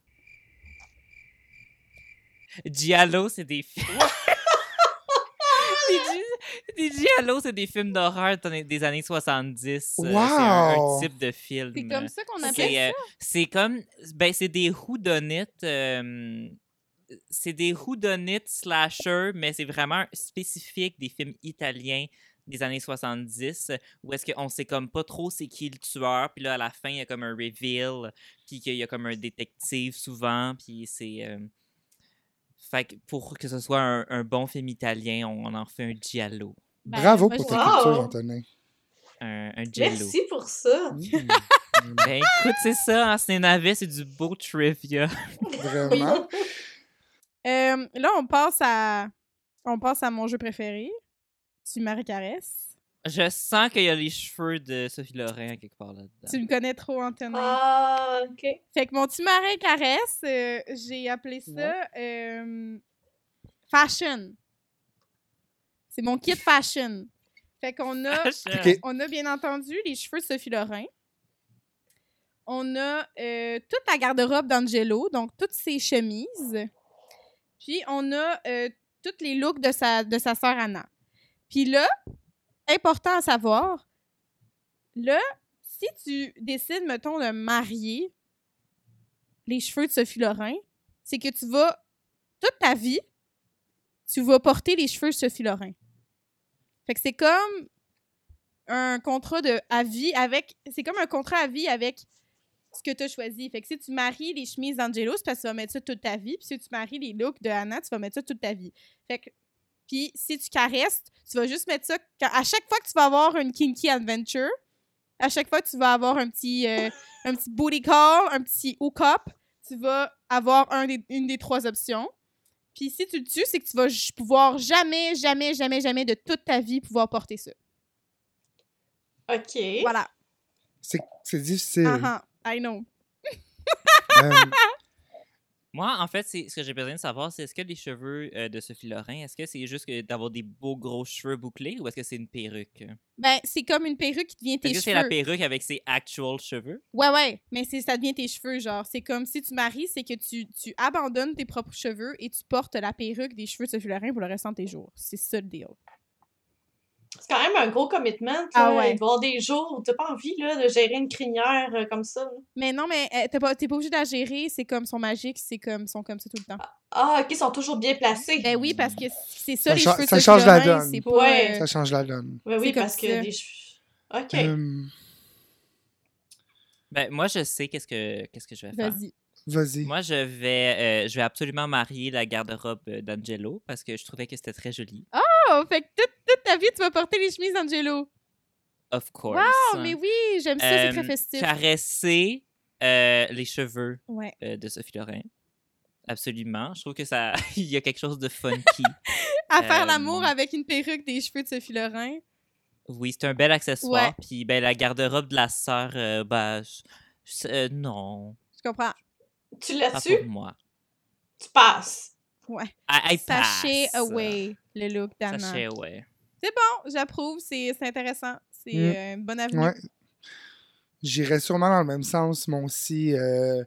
Giallo, c'est des films. des giallo, c'est des films d'horreur des années 70. Euh, C'est un, un Wow! type de film. C'est comme ça qu'on appelle euh, c'est comme ben c'est des whodunit euh, c'est des whodunit slasher mais c'est vraiment spécifique des films italiens des années 70 où est-ce qu'on sait comme pas trop c'est qui le tueur puis là à la fin il y a comme un reveal puis qu'il y a comme un détective souvent puis c'est euh, fait que pour que ce soit un, un bon film italien on en fait un giallo Ben, Bravo pour ta Wow! culture, Antonin. un, un giallo Merci pour ça. Mm. ben écoute c'est ça hein, c'est navet c'est du beau trivia Vraiment. Euh, là, on passe à on passe à mon jeu préféré. Tu Marie Caresse. Je sens qu'il y a les cheveux de Sophie Lorrain quelque part là-dedans. Tu me connais trop, Antonin. Ah, ok. Fait que mon petit marin caresse, euh, j'ai appelé ça euh, fashion. C'est mon kit fashion. Fait qu'on a, on a bien entendu les cheveux de Sophie Lorrain. On a euh, toute la garde-robe d'Angelo, donc toutes ses chemises. Puis on a euh, tous les looks de sa, de sa sœur Anna. Puis là, important à savoir, là, si tu décides, mettons, de marier les cheveux de Sophie Lorrain, c'est que tu vas, toute ta vie, tu vas porter les cheveux de Sophie Lorrain. Fait que c'est comme un contrat de à vie avec. C'est comme un contrat à vie avec ce que tu as choisi. Fait que si tu maries les chemises d'Angelo, parce que tu vas mettre ça toute ta vie. Puis si tu maries les looks de Anna, tu vas mettre ça toute ta vie. Fait que. Puis si tu caresses, tu vas juste mettre ça. à chaque fois que tu vas avoir une kinky adventure, à chaque fois que tu vas avoir un petit, euh, un petit booty call, un petit hook-up, tu vas avoir un des- une des trois options. Puis si tu le tues, c'est que tu vas pouvoir jamais, jamais, jamais, jamais de toute ta vie pouvoir porter ça. Ok. Voilà. C'est difficile. Ah ah, I know. Euh, Moi, en fait, c'est ce que j'ai besoin de savoir, c'est est-ce que les cheveux euh, de Sophie Lorrain, est-ce que c'est juste d'avoir des beaux gros cheveux bouclés ou est-ce que c'est une perruque? Ben, c'est comme une perruque qui devient tes que c'est cheveux. la perruque avec ses actual cheveux? Ouais, ouais, mais c'est ça devient tes cheveux, genre. C'est comme si tu maries, c'est que tu, tu abandonnes tes propres cheveux et tu portes la perruque des cheveux de Sophie Lorrain pour le restant de tes jours. C'est ça le deal. C'est quand même un gros commitment. Ah ouais. Il va y avoir des jours où t'as pas envie là, de gérer une crinière euh, comme ça. là. Mais non, mais euh, t'es pas, t'es pas obligé de la gérer, c'est comme son magique, c'est comme sont comme ça tout le temps. Ah, ok, ils sont toujours bien placés. Ben oui, parce que c'est ça, Ça les cheveux de ça change la donne. c'est pas... Ouais. euh, ça change la donne. Oui, parce que ça. des cheveux. Ok. Euh, Ben, moi, je sais qu'est-ce que, qu'est-ce que je vais faire. Vas-y. Vas-y. Moi, je vais, euh, je vais absolument marier la garde-robe euh, d'Angelo parce que je trouvais que c'était très joli. Fait que toute, toute ta vie, tu vas porter les chemises d'Angelo. Of course. Oh, mais oui, j'aime ça, c'est très Euh, festif. Caresser euh, les cheveux Ouais. euh, de Sophie Lorrain. Absolument. Je trouve que ça, il y a quelque chose de funky. À faire Euh, l'amour avec une perruque des cheveux de Sophie Lorrain. oui, c'est un bel accessoire. Ouais. Puis ben la garde-robe de la sœur, euh, ben, je- je- euh, non, Je comprends. Tu pas l'as-tu? pour moi. Tu passes. Ouais. I, I Sachet pass. away, le look d'Anna. C'est bon, j'approuve, c'est c'est intéressant. C'est Mm. euh, une bonne avenue. Ouais. J'irais sûrement dans le même sens, mon aussi. euh,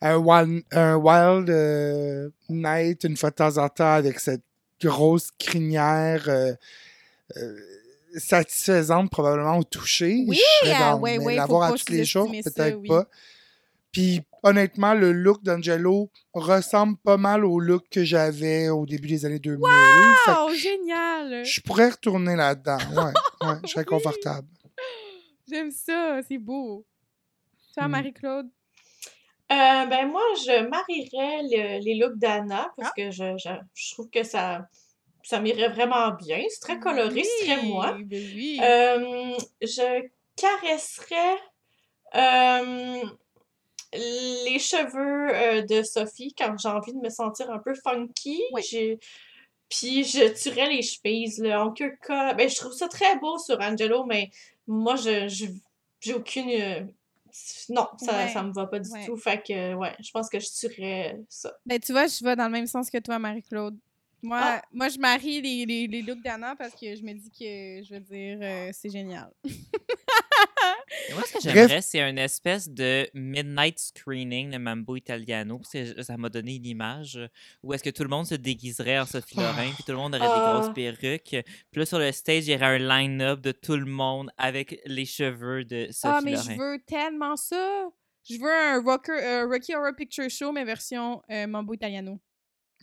un wild, un wild euh, night, une fois de temps en temps, avec cette grosse crinière euh, euh, satisfaisante, probablement au toucher. Oui, ah, ouais, faut l'avoir à tous les jours, peut-être oui. pas. Puis, honnêtement, le look d'Angelo ressemble pas mal au look que j'avais au début des années 2000. Fait que Oh, génial! je pourrais retourner là-dedans. Ouais, ouais, je serais Oui. confortable. J'aime ça, c'est beau. Toi, Mm. Marie-Claude? Euh, ben moi, je marierais le- les looks d'Anna Ah. parce que je, je, je trouve que ça, ça m'irait vraiment bien. C'est très coloré, c'est très moi. Oui, ben oui. Euh, je caresserais euh, les cheveux euh, de Sophie quand j'ai envie de me sentir un peu funky. Oui. J'ai- Puis je tuerais les chemises, là, en queue cas. Ben, je trouve ça très beau sur Angelo, mais moi, je, je- j'ai aucune. euh, Non, ça, Ouais. ça me va pas du Ouais. tout. Fait que, ouais, je pense que je tuerais ça. Ben, tu vois, je vais dans le même sens que toi, Marie-Claude. Moi, Ah. moi, je marie les, les, les looks d'Anna parce que je me dis que, je veux dire, euh, c'est génial. Moi, ce que j'aimerais, c'est une espèce de midnight screening de Mambo Italiano. parce que ça m'a donné une image où est-ce que tout le monde se déguiserait en Sophie Lorrain, puis tout le monde aurait des Ah. grosses perruques. Puis là, sur le stage, il y aurait un line-up de tout le monde avec les cheveux de Sophie Ah, mais Lorrain. je veux tellement ça! Je veux un rocker, euh, Rocky Horror Picture Show, mais version euh, Mambo Italiano.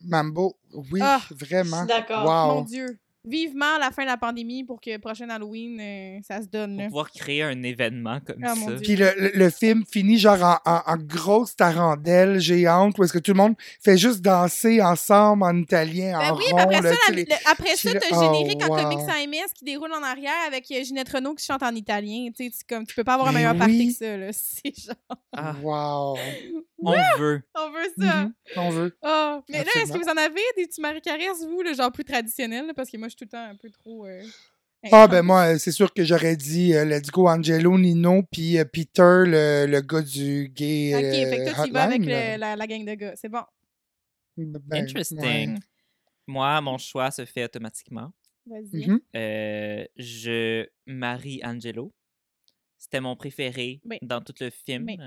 Mambo, oui, Ah, vraiment. d'accord. Mon Wow. Dieu! Vivement la fin de la pandémie pour que prochain Halloween, euh, ça se donne. Pour Là. pouvoir créer un événement comme Ah, ça. Puis le, le- le film finit genre en, en- en grosse tarandelle géante où est-ce que tout le monde fait juste danser ensemble en italien, Ben en oui, rond. mais après là, ça, la- le- après ça, t'as oh, générique en wow. Comics sans MS qui déroule en arrière avec euh, Ginette Renault qui chante en italien. Tu sais, tu- comme, tu peux pas avoir un meilleur oui. que ça. Là. C'est genre, Ah, Wow. on veut. on veut ça. Mhm, On veut. Ah, mais là, est-ce que Absolument. vous en avez des petits Marie Caresses, vous, le genre plus traditionnel? là, Parce que moi, je suis tout le temps un peu trop. euh, Ah, ben moi, euh, c'est sûr que j'aurais dit euh, Let's Go Angelo, Nino, puis euh, Peter, le, le gars du gay. Ok, fait que toi, tu vas avec le- la, la gang de gars. C'est bon. Ben, Interesting. ouais. Moi, mon choix se fait automatiquement. Vas-y. Mhm. Euh, je marie Angelo. C'était mon préféré Oui. dans tout le film. Oui.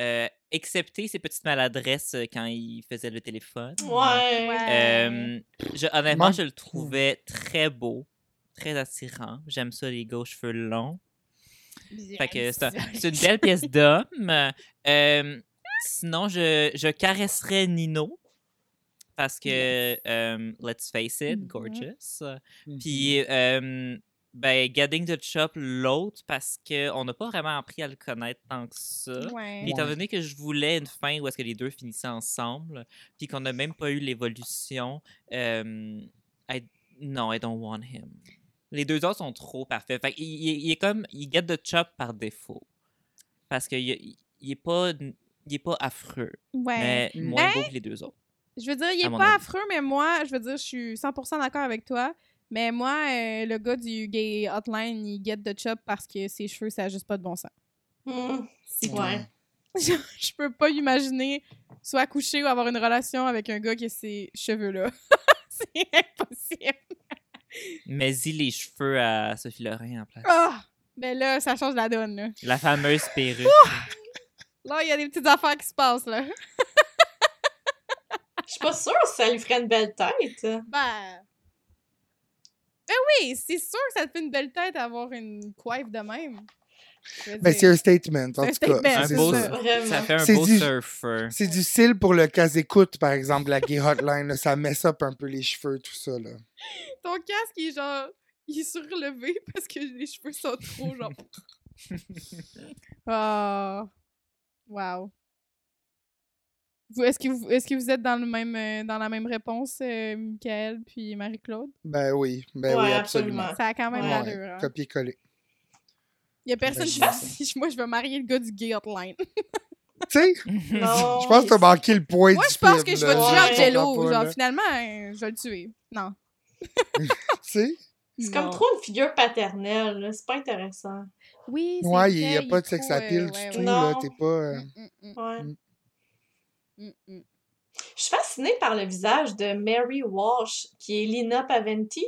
Euh, excepté ses petites maladresses euh, quand il faisait le téléphone. Ouais. Ouais. Euh, je- honnêtement, Moi- je le trouvais très beau, très attirant. J'aime ça, les gars aux cheveux longs. Fait que c'est un- c'est une belle pièce d'homme. Euh, sinon, je, je caresserais Nino. Parce que, euh, let's face it, Mhm. gorgeous. Mhm. Puis, euh, ben, Getting the Chop, l'autre, parce qu'on n'a pas vraiment appris à le connaître tant que ça. Ouais. Étant donné que je voulais une fin où est-ce que les deux finissaient ensemble, puis qu'on n'a même pas eu l'évolution, euh, I- non, I don't want him. Les deux autres sont trop parfaits. Fait il, il est comme, il get the chop par défaut. Parce qu'il il, il est pas, il est pas affreux, Ouais. mais moins Mais- beau que les deux autres. Je veux dire, il est pas avis. affreux, mais moi, je veux dire, je suis 100% d'accord avec toi. Mais moi, euh, le gars du gay hotline, il get the chop parce que ses cheveux, ça a juste pas de bon sens. Hmm. C'est. Ouais. je, je peux pas imaginer soit coucher ou avoir une relation avec un gars qui a ces cheveux-là. c'est impossible. Mais y les cheveux à Sophie Lorrain en place. Ah! Ben là, ça change la donne, là. La fameuse perruque. Là, il y a des petites affaires qui se passent, là. Je suis pas sûre si ça lui ferait une belle tête. Ben... Ben oui, c'est sûr que ça te fait une belle tête d'avoir une coiffe de même. Ben, c'est un statement, en tout statement, cas. un beau, ça. Fait un beau du- surfer. C'est du style pour le cas écoute, par exemple, la gay hotline. là, ça mess up un peu les cheveux, tout ça. Là. Ton casque, il est genre... Il est surlevé parce que les cheveux sont trop, genre... Ah... Wow. Vous, est-ce que vous, est-ce que vous êtes dans le même, euh, dans la même réponse, euh, Michael puis Marie-Claude? Ben oui, ben Ouais, oui, absolument. absolument. Ça a quand même Ouais. l'allure. Hein? Copier-coller. Il y a personne Ben, qui je- dit, moi, je veux marier le gars du gay hotline. Tu sais, Non. je pense que t'as manqué le point Moi, je pense film, que je vais tuer Ouais. Angelo. Genre, finalement, euh, je vais le tuer. Non. Tu sais? C'est comme trop une figure paternelle. là. C'est pas intéressant. Oui, c'est Ouais, il n'y a pas de sex trop, appeal euh, du tout, là. Non. T'es pas... Mm, mm. Je suis fascinée par le visage de Mary Walsh, qui est Lina Paventi.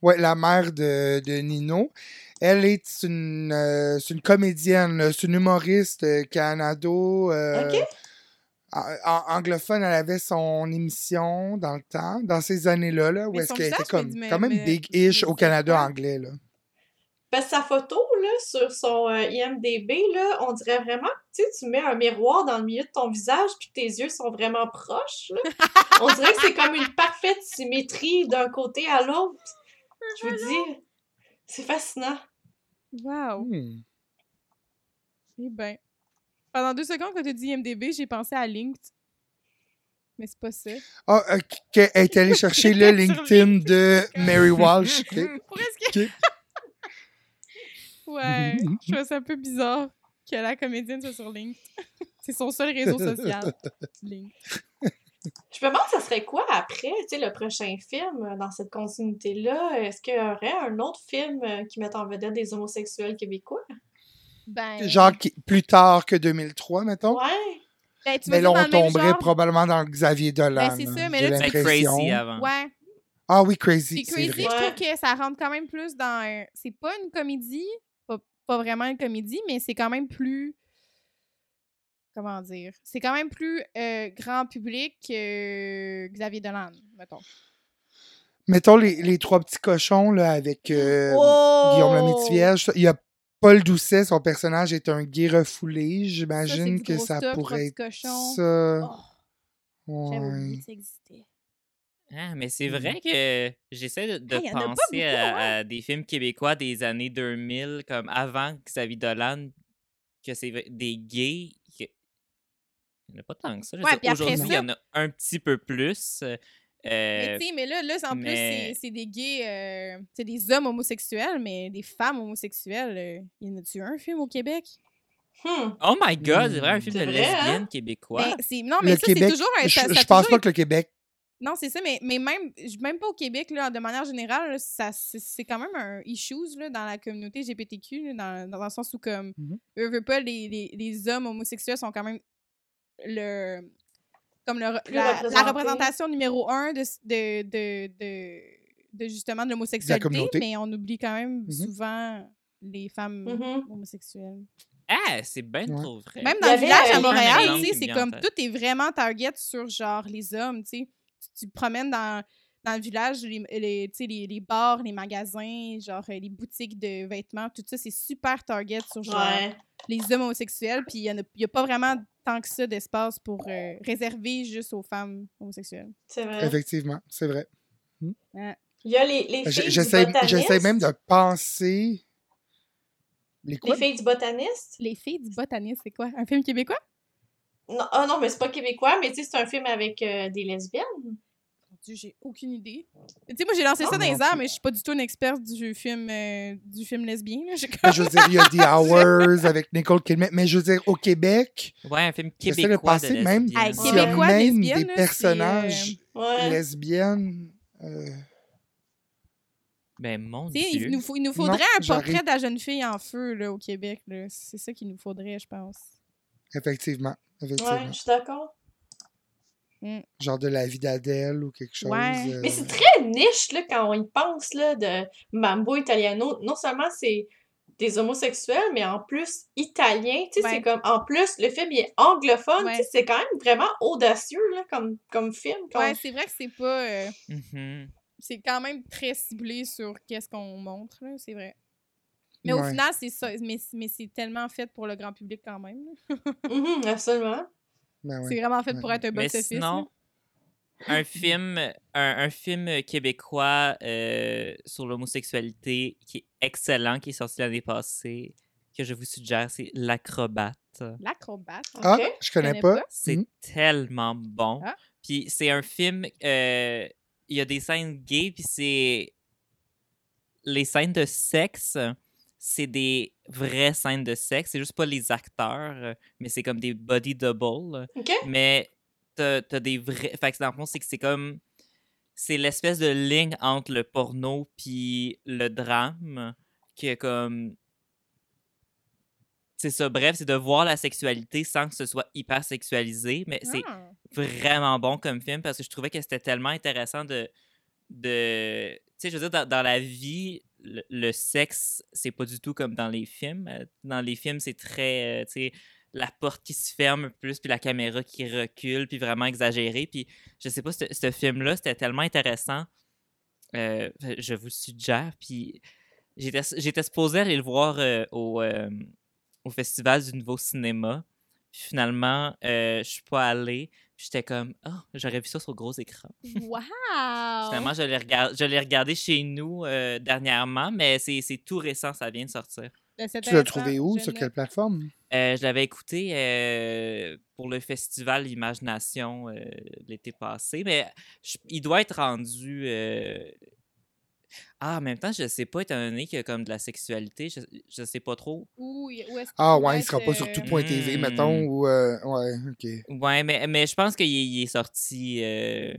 Ouais, la mère de, de Nino. Elle est une, euh, c'est une comédienne, c'est une humoriste euh, canado. euh, anglophone, elle avait son émission dans le temps, dans ces années-là, là, où est-ce qu'elle était comme quand même me- big-ish au Canada anglais. Là. Parce que sa photo, là, sur son euh, IMDB, là, on dirait vraiment que tu mets un miroir dans le milieu de ton visage puis que tes yeux sont vraiment proches. là. on dirait que c'est comme une parfaite symétrie d'un côté à l'autre. Je vous dis, c'est fascinant. Wow. Hmm. Eh ben. Pendant deux secondes, quand tu as dit IMDB, j'ai pensé à Linked. Mais c'est pas ça. Ah, euh, qu'elle est allée chercher le LinkedIn de Mary Walsh. ok. Presque. Ouais, je trouve ça un peu bizarre que la comédienne soit sur Link. C'est son seul réseau social. Link. Je me demande, ça serait quoi après, tu sais, le prochain film euh, dans cette continuité-là? Est-ce qu'il y aurait un autre film euh, qui met en vedette des homosexuels québécois? Ben, Genre plus tard que 2003, mettons? Ouais. ben, tu Mais là, on tomberait genre? probablement dans le Xavier Dolan. Ben, c'est ça, mais j'ai là, tu- crazy avant. Ouais. Ah oui, Crazy, Puis c'est Crazy, vrai. je trouve que ça rentre quand même plus dans. un- C'est pas une comédie, pas, vraiment une comédie, mais c'est quand même plus. Comment dire? C'est quand même plus euh, grand public que Xavier Dolan, mettons. Mettons les, les trois petits cochons là, avec euh, Oh! Guillaume le Métivierge. Il y a Paul Doucet, son personnage est un gay refoulé. J'imagine que ça pourrait être ça. Oh, j'avais oublié Ouais. que ça existait. Ah, mais c'est Mhm. vrai que j'essaie de, penser beaucoup, à, hein? à des films québécois des années 2000, comme avant Xavier Dolan, que c'est vrai- des gays. que- Il n'y en a pas tant que ça. Ouais, Aujourd'hui, il y en a un petit peu plus. euh, Mais mais là, là en plus, mais- c'est- c'est des gays, euh, c'est des hommes homosexuels, mais des femmes homosexuelles. euh, y en a-tu un film au Québec? Hmm. oh my god, c'est vrai, un film C'est de vrai, hein? lesbienne québécois. Ben, non, mais Le ça, c'est toujours un. je, ça- pense toujours pas que le Québec. Non, c'est ça, mais, mais même, même pas au Québec, là, de manière générale, là, ça, c'est c'est quand même un issues là, dans la communauté LGBTQ, là, dans, dans le sens où, comme, Mhm. eux, veulent pas, les, les, les hommes homosexuels sont quand même le. Comme le, la, représentation numéro un de, de, de, de, de justement de l'homosexualité, mais on oublie quand même Mhm. souvent les femmes Mhm. homosexuelles. Ah, c'est bien Ouais. trop vrai. Même dans le village à Montréal, c'est comme tout est vraiment target sur genre les hommes, tu sais. Tu- te promènes dans, dans le village, les, les, tu sais, les, les bars, les magasins, genre euh, les boutiques de vêtements, tout ça, c'est super target sur genre Ouais. les hommes homosexuels, puis il n'y a, il y a pas vraiment tant que ça d'espace pour euh, réserver juste aux femmes homosexuelles. C'est vrai. Effectivement, c'est vrai. Il y a les, les filles du J'essaie botaniste. j'essaie même de penser. Les quoi? Les filles du botaniste? Les filles du botaniste, c'est quoi? Un film québécois? Non, ah non, mais c'est pas québécois, mais tu sais, c'est un film avec euh, des lesbiennes. J'ai aucune idée. Tu sais, moi, j'ai lancé ça Ah, dans les airs, mais je suis pas du tout une experte du film, euh, du film lesbien. là. Je veux dire, il y a The Hours avec Nicole Kidman. Mais je veux dire, au Québec, Ouais, un film québécois de, penser même lesbienne. Hey, s'il y a Québécois, même lesbienne, des là, c'est, personnages Ouais. lesbiennes. euh, Ben, mon Tu sais, Dieu. il nous, faut- il nous Non, faudrait un portrait de la jeune fille en feu là, au Québec. là. C'est ça qu'il nous faudrait, je pense. effectivement. Effectivement. Ouais, je suis d'accord. Genre de la vie d'Adèle ou quelque chose. Ouais. euh, Mais c'est très niche, là, quand on y pense, là, de Mambo Italiano. Non seulement c'est des homosexuels, mais en plus italien. Tu sais, Ouais. c'est comme... En plus, le film, il est anglophone. Ouais. Tu sais, c'est quand même vraiment audacieux, là, comme, comme film. Ouais, c'est vrai que c'est pas. euh, Mhm. c'est quand même très ciblé sur qu'est-ce qu'on montre, c'est vrai. Mais au final, c'est ça. Mais, mais c'est tellement fait pour le grand public quand même. Mhm, absolument. ben ouais. C'est vraiment fait pour Ouais. être un Mais box-office. sinon, un film, un, un film québécois euh, sur l'homosexualité qui est excellent, qui est sorti l'année passée, que je vous suggère, c'est L'acrobate. L'acrobate. Ah, je connais connais pas. pas? C'est Mhm. tellement bon. Ah. Puis c'est un film, euh, il y a des scènes gays, puis c'est les scènes de sexe, c'est des vraies scènes de sexe. C'est juste pas les acteurs, euh, mais c'est comme des body double. OK? Mais t'as as des vrais. Fait que dans le fond, c'est que c'est comme. C'est l'espèce de ligne entre le porno puis le drame que comme. C'est ça, bref, c'est de voir la sexualité sans que ce soit hyper sexualisé, mais c'est Ah. vraiment bon comme film parce que je trouvais que c'était tellement intéressant de. de tu sais, je veux dire, dans, dans la vie, le, sexe, c'est pas du tout comme dans les films. Euh, Dans les films, c'est très. euh, la porte qui se ferme plus, puis la caméra qui recule, puis vraiment exagéré. Puis je sais pas, ce, film-là, c'était tellement intéressant. Euh, je vous le suggère. Puis j'étais supposé aller le voir euh, au, au Festival du Nouveau Cinéma. Puis finalement, euh, je suis pas allée. Puis j'étais comme, oh, j'aurais vu ça sur gros écran. Wow! Finalement, je l'ai regard- je l'ai regardé chez nous euh, dernièrement, mais c'est c'est tout récent, ça vient de sortir. Ben, Tu l'as trouvé où? Sur quelle plateforme? Euh, je l'avais écouté euh, pour le festival Imagination euh, l'été passé, mais je- il doit être rendu. Ah, en même temps, je sais pas, étant donné qu'il y a comme de la sexualité, je, je sais pas trop. Est-ce qu'il Ah ouais, il sera pas sur euh, tout.tv, Hmm. mettons, ou... euh, ouais, OK. Ouais, mais, mais je pense qu'il est, il est sorti euh,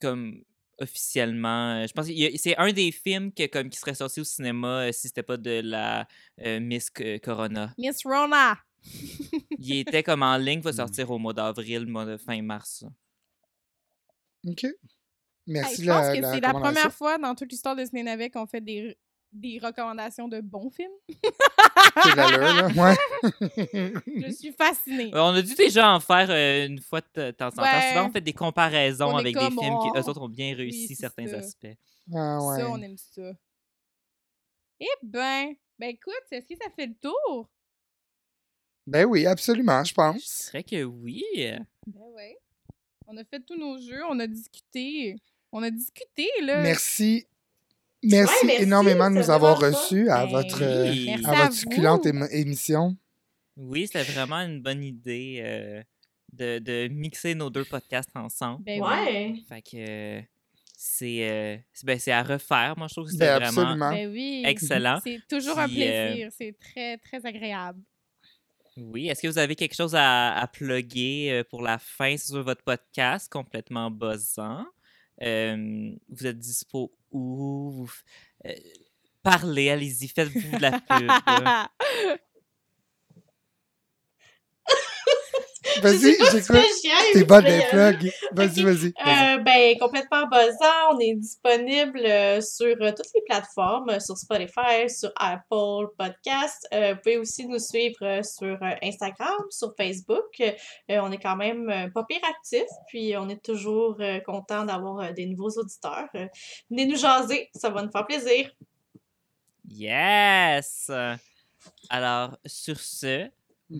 comme officiellement. euh, Je pense que c'est un des films que, comme, qui serait sorti au cinéma euh, si c'était pas de la euh, Miss Corona. Miss Rona. Il était comme en ligne, va Hmm. sortir au mois d'avril, mois de fin mars. OK. Hey, Merci je la, pense que la c'est la première fois dans toute l'histoire de Ciné qu'on fait des, des recommandations de bons films. C'est là. Ouais. Je suis fascinée. Euh, On a dû déjà en faire euh, une fois de temps en temps. Ouais. Souvent, on fait des comparaisons On avec des films qui, oh, eux autres, ont bien réussi certains ça. aspects. Ah ouais. Ça, on aime ça. Eh ben, ben écoute, est-ce que ça fait le tour? Ben oui, absolument, je Je pense. dirais que oui. Ben ouais. On a fait tous nos jeux, on a discuté. On a discuté, là. Merci. Merci, Ouais, merci, énormément de nous avoir reçus à Ben votre, oui, euh, à à votre succulente émission. Oui, c'était vraiment une bonne idée euh, de, de mixer nos deux podcasts ensemble. Ben oui. Ouais. Fait que euh, c'est euh, c'est- ben, c'est à refaire. Moi, je trouve que c'est Ben vraiment absolument. Ben oui. excellent. C'est toujours un euh, plaisir. C'est très, très agréable. Oui, est-ce que vous avez quelque chose à, à plugger pour la fin sur votre podcast complètement buzzant? Euh, vous êtes dispo où? Euh, parlez, allez-y, faites-vous de la pub. là. Vas-y, j'écoute. T'es bonne des plugs. Vas-y, vas-y. Euh, ben, complètement buzzant. On est disponible euh, sur euh, toutes les plateformes, euh, sur Spotify, sur Apple Podcast. Euh, vous pouvez aussi nous suivre euh, sur euh, Instagram, sur Facebook. Euh, on est quand même euh, pas pire actifs, puis on est toujours euh, content d'avoir euh, des nouveaux auditeurs. Euh, venez nous jaser, ça va nous faire plaisir. Yes! Alors, sur ce.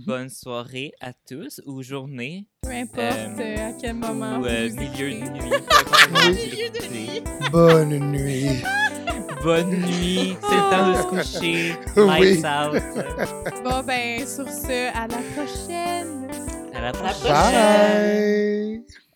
Bonne soirée à tous ou journée Peu importe Euh, à quel moment. ou euh, milieu de nuit. Oui. vous l'écoutez. Bonne nuit. Bonne nuit, c'est le temps de se coucher. Oui. Lights out. Bon, ben, sur ce, à la prochaine. À la prochaine. prochaine. Bye.